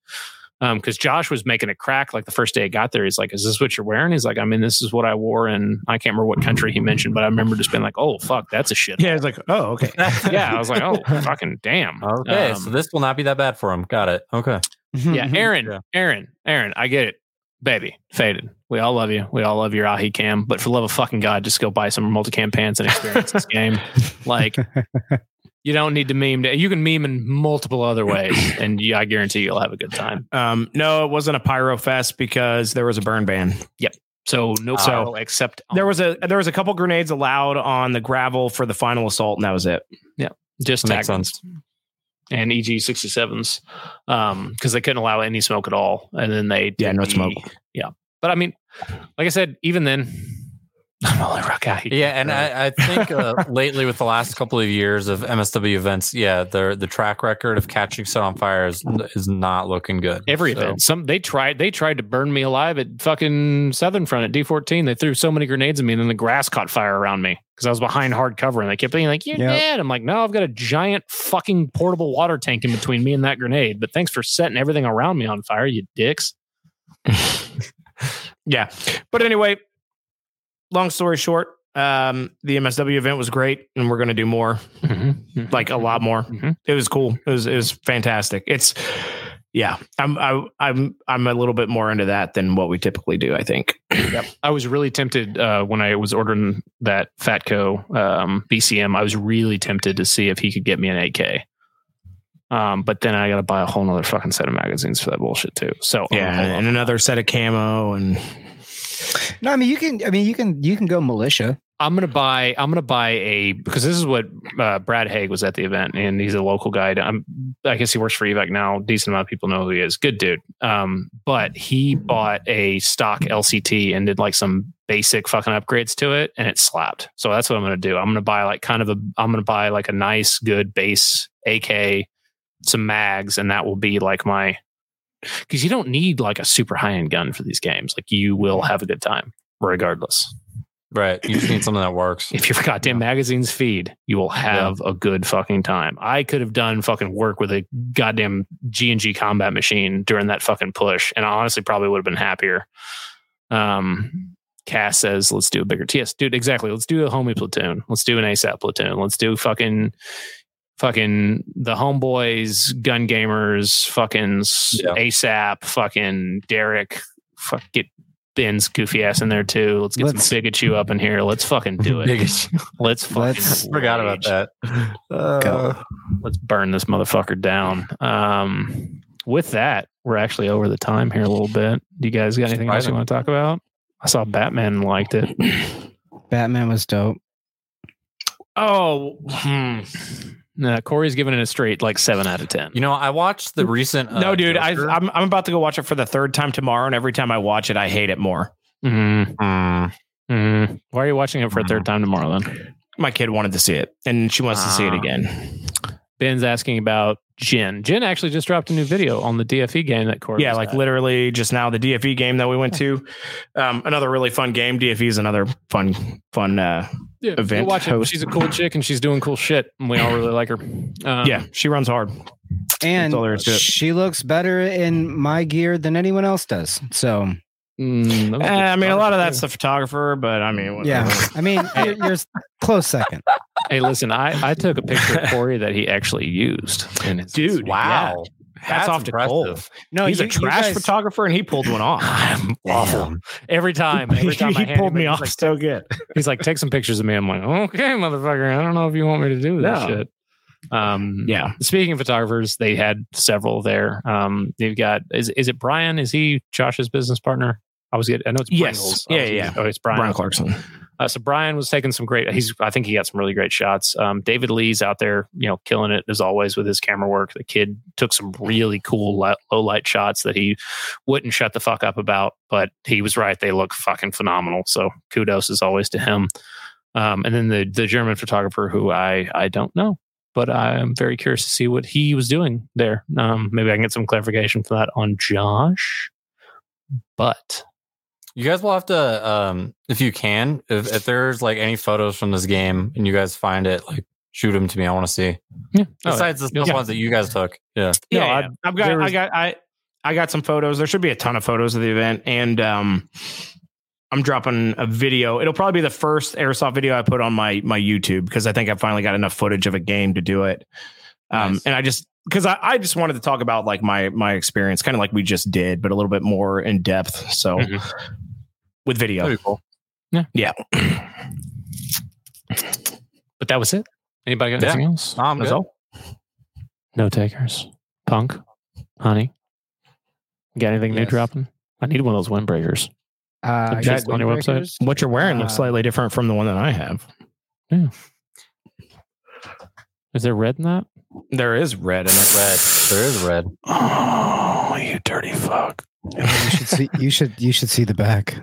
S2: Um, because Josh was making a crack like the first day I got there. He's like, "Is this what you're wearing?" He's like, "I mean, this is what I wore," and I can't remember what country he mentioned, but I remember just being like, "Oh fuck, that's a shit."
S4: Yeah, it's like, oh, okay.
S2: yeah. I was like, "Oh fucking damn."
S1: Okay,
S2: Um,
S1: so this will not be that bad for him. Got it. Okay.
S2: yeah, Aaron,
S1: Yeah.
S2: Aaron, Aaron, I get it. Baby, faded. We all love you. We all love your Ahi cam, but for the love of fucking God, just go buy some multicam pants and experience this game. Like, you don't need to meme. To, you can meme in multiple other ways, and you, I guarantee you'll have a good time.
S4: Um, no, it wasn't a pyro fest because there was a burn ban. Yep.
S2: So no
S1: So,
S2: pyro except
S4: There was a there was a couple grenades allowed on the gravel for the final assault, and that was it.
S2: Yeah, just
S1: Makes sense.
S2: and EG 67s um because they couldn't allow any smoke at all and then they
S4: Yeah, no
S2: the-
S4: smoke.
S2: yeah but i mean like i said even then i'm only rock guy.
S1: Yeah, and I, I think uh, lately with the last couple of years of MSW events, yeah, the the track record of catching set on fire is is not looking good.
S2: every
S1: So,
S2: event. Some they tried they tried to burn me alive at fucking southern front at d14 they threw so many grenades at me and then the grass caught fire around me because i was behind hard cover and they kept being like you're
S3: Yep.
S2: dead. I'm like no i've got a giant fucking portable water tank in between me and that grenade but thanks for setting everything around me on fire you dicks.
S4: Yeah, but anyway, long story short, um, the MSW event was great, and we're going to do more, like a lot more.
S2: Mhm.
S4: It was cool. It was it was fantastic. It's yeah, I'm I, I'm I'm a little bit more into that than what we typically do. I think.
S2: I was really tempted uh, when I was ordering that Fatco um, BCM. I was really tempted to see if he could get me an AK. Um, but then I got to buy a whole nother fucking set of magazines for that bullshit too. So
S4: Yeah,
S2: hold
S4: and another set of camo and
S3: No, I mean you can. I mean you can. You can go militia.
S2: I'm gonna buy. I'm gonna buy a because this is what uh, Brad Haig was at the event, and he's a local guy. I'm, I guess he works for Evike now. Decent amount of people know who he is. Good dude. Um, but he bought a stock LCT and did like some basic fucking upgrades to it, and it slapped. So that's what I'm gonna do. I'm gonna buy like kind of a. I'm gonna buy like a nice, good base AK, some mags, and that will be like my. Because you don't need like a super high end gun for these games. Like you will have a good time regardless.
S1: Right. You just need something that works.
S2: If your goddamn magazines feed, you will have a good fucking time. I could have done fucking work with a goddamn G and G combat machine during that fucking push, and I honestly probably would have been happier. Um, Cass says, "Let's do a bigger TS, dude." Exactly. Let's do a homie platoon. Let's do an ASAP platoon. Let's do fucking, fucking the homeboys, gun gamers, fucking
S1: Yeah.
S2: ASAP, fucking Derek. Fuck, get Ben's goofy ass in there too. Let's get
S3: Let's-
S2: some Pikachu up in here. Let's fucking do it.
S1: Biggest-
S2: Let's fucking
S3: Let's-
S1: Forgot about that. Uh,
S3: Go.
S2: Let's burn this motherfucker down. Um, with that, we're actually over the time here a little bit. Do you guys got anything else you want to talk about? I saw Batman liked it.
S3: Batman was dope.
S2: Oh, hmm. Nah, Corey's giving it a straight like seven out of ten.
S1: You know, I watched the recent. Uh,
S4: no, dude, I,
S1: Joker.
S4: I'm I'm about to go watch it for the third time tomorrow, and every time I watch it, I hate it more.
S2: Mm,
S1: Mm,
S2: mm. Why are you watching it for a third time tomorrow then?
S4: My kid wanted to see it, and she wants to see it
S1: Ah.
S4: again.
S2: Ben's asking about Jin. Jin actually just dropped a new video on the DFE game that Corey.
S4: Yeah, like
S2: at.
S4: literally just now the DFE game that we went to. Um, another really fun game. DFE is another fun, fun. Uh,
S2: yeah,
S4: event
S2: watch it. She's a cool chick and she's doing cool shit, and we all really like her. Um,
S4: yeah, she runs hard.
S3: And
S4: all there is to it.
S3: she looks better in my gear than anyone else does. So
S2: mm,
S4: Eh, I mean, a lot of that's the photographer, but I mean, whatever.
S3: yeah, I mean, you're, you're close second.
S2: Hey, listen, I, I took a picture of Corey that he actually used. In his
S4: Dude,
S1: wow.
S4: Hats off to Cole.
S3: No,
S4: He's
S3: you-
S4: a trash
S3: guys-
S4: photographer, and he pulled one off.
S2: I'm awful. Every time, every time
S4: he pulled me off
S2: Like,
S4: so good.
S2: he's like, take some pictures of me. I'm like, okay, motherfucker. I don't know if you want me to do this
S4: No.
S2: shit. Um,
S4: Yeah,
S2: Speaking of photographers, they had several there. Um, they've got is is it Brian? Is he Josh's business partner? I was getting. I know it's
S4: Yes.
S2: Pringles.
S4: Yeah, yeah.
S2: getting- Oh, it's Brian.
S4: Brian Clarkson.
S2: Uh, so Brian was taking some great. He's. I think he got some really great shots. Um, David Lee's out there, you know, killing it as always with his camera work. The kid took some really cool li- low light shots that he wouldn't shut the fuck up about, but he was right. They look fucking phenomenal. So kudos as always to him. Um, and then the the German photographer who I I don't know, but I'm very curious to see what he was doing there. Um, maybe I can get some clarification for that on Josh. But
S1: You guys will have to, um, if you can, if, if there's like any photos from this game and you guys find it, like shoot them to me. I want to see.
S2: yeah,
S1: Besides the
S2: yeah.
S1: ones that you guys took. Yeah.
S2: No,
S4: Yeah,
S2: I-
S4: yeah. I've got,
S2: there
S4: I got, I, I got some photos. There should be a ton of photos of the event, and um, I'm dropping a video. It'll probably be the first airsoft video I put on my my YouTube because I think I finally got enough footage of a game to do it. Um,
S1: Nice.
S4: and I just because I, I just wanted to talk about like my my experience, kind of like we just did, but a little bit more in depth. So
S2: Mhm.
S4: With video,
S1: That'd be cool.
S4: yeah.
S2: but that was it. Anybody got
S1: Yeah.
S2: anything else?
S1: No, I'm
S4: That's
S1: good.
S4: all.
S2: No takers. Punk, honey. Got anything new dropping? I need one of those windbreakers.
S3: Uh, I got
S2: that on your website?
S4: What you're wearing looks
S3: Uh,
S4: slightly different from the one that I have. Yeah.
S2: Is there red in that?
S4: There is red in it.
S1: Red. There is red.
S2: Oh, you dirty fuck.
S3: You should see. You should. You should see the back.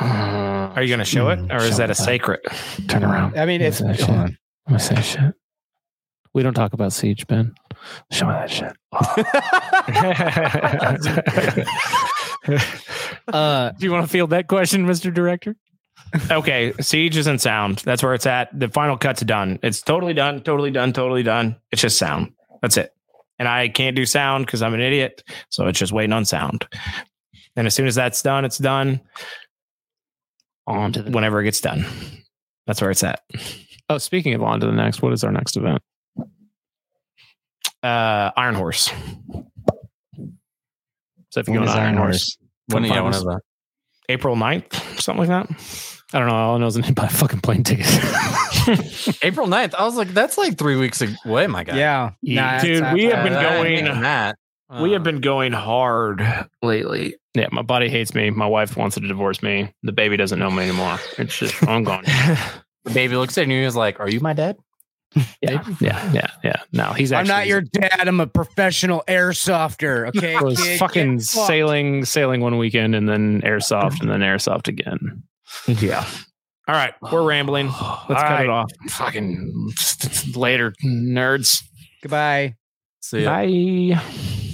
S4: Are you going to show it,
S3: Mm,
S4: or is that a
S2: that.
S4: secret?
S2: turn around?
S3: I mean, it's.
S2: Let me see that
S3: hold
S2: shit.
S3: on.
S2: Let me say shit. We don't talk about siege, Ben. Show me that shit.
S3: Uh,
S2: Do you want to field that question, Mr. Director?
S4: okay, Siege is in sound. That's where it's at. The final cut's done. It's totally done, totally done, totally done. It's just sound. That's it. And I can't do sound because I'm an idiot. So it's just waiting on sound. And as soon as that's done, it's done.
S2: On to the
S4: Whenever it gets done, that's where it's at.
S2: Oh, speaking of on to the next, what is our next event?
S4: Uh, Iron Horse.
S2: So if you go to Iron
S3: Iron
S2: Horse,
S1: When,
S2: come
S1: yeah,
S2: find
S1: when that?
S4: April 9th, something like that.
S2: I don't know. All I know is I need to buy a fucking plane ticket.
S1: April 9th. I was like, that's like three weeks away, my guy.
S3: yeah,
S4: Yeah,
S3: Nah,
S4: dude, we have been
S1: I
S4: going-
S1: ain't that.
S4: we have um, been going hard lately.
S2: yeah, my body hates me. My wife wants to divorce me. The baby doesn't know me anymore. It's just I'm gone.
S1: The baby looks at you and is like, "Are you my dad?"
S2: Yeah, yeah, yeah, yeah. No, he's
S3: I'm not your dad. I'm a professional airsofter. Okay,
S2: I was
S3: kid,
S2: fucking
S3: get
S2: sailing, sailing one weekend, and then airsoft, and then airsoft again.
S4: Yeah. All right. We're rambling. Let's
S2: All
S4: cut
S2: right.
S4: it off.
S2: Fucking later, nerds.
S3: Goodbye.
S1: See ya.
S2: Bye.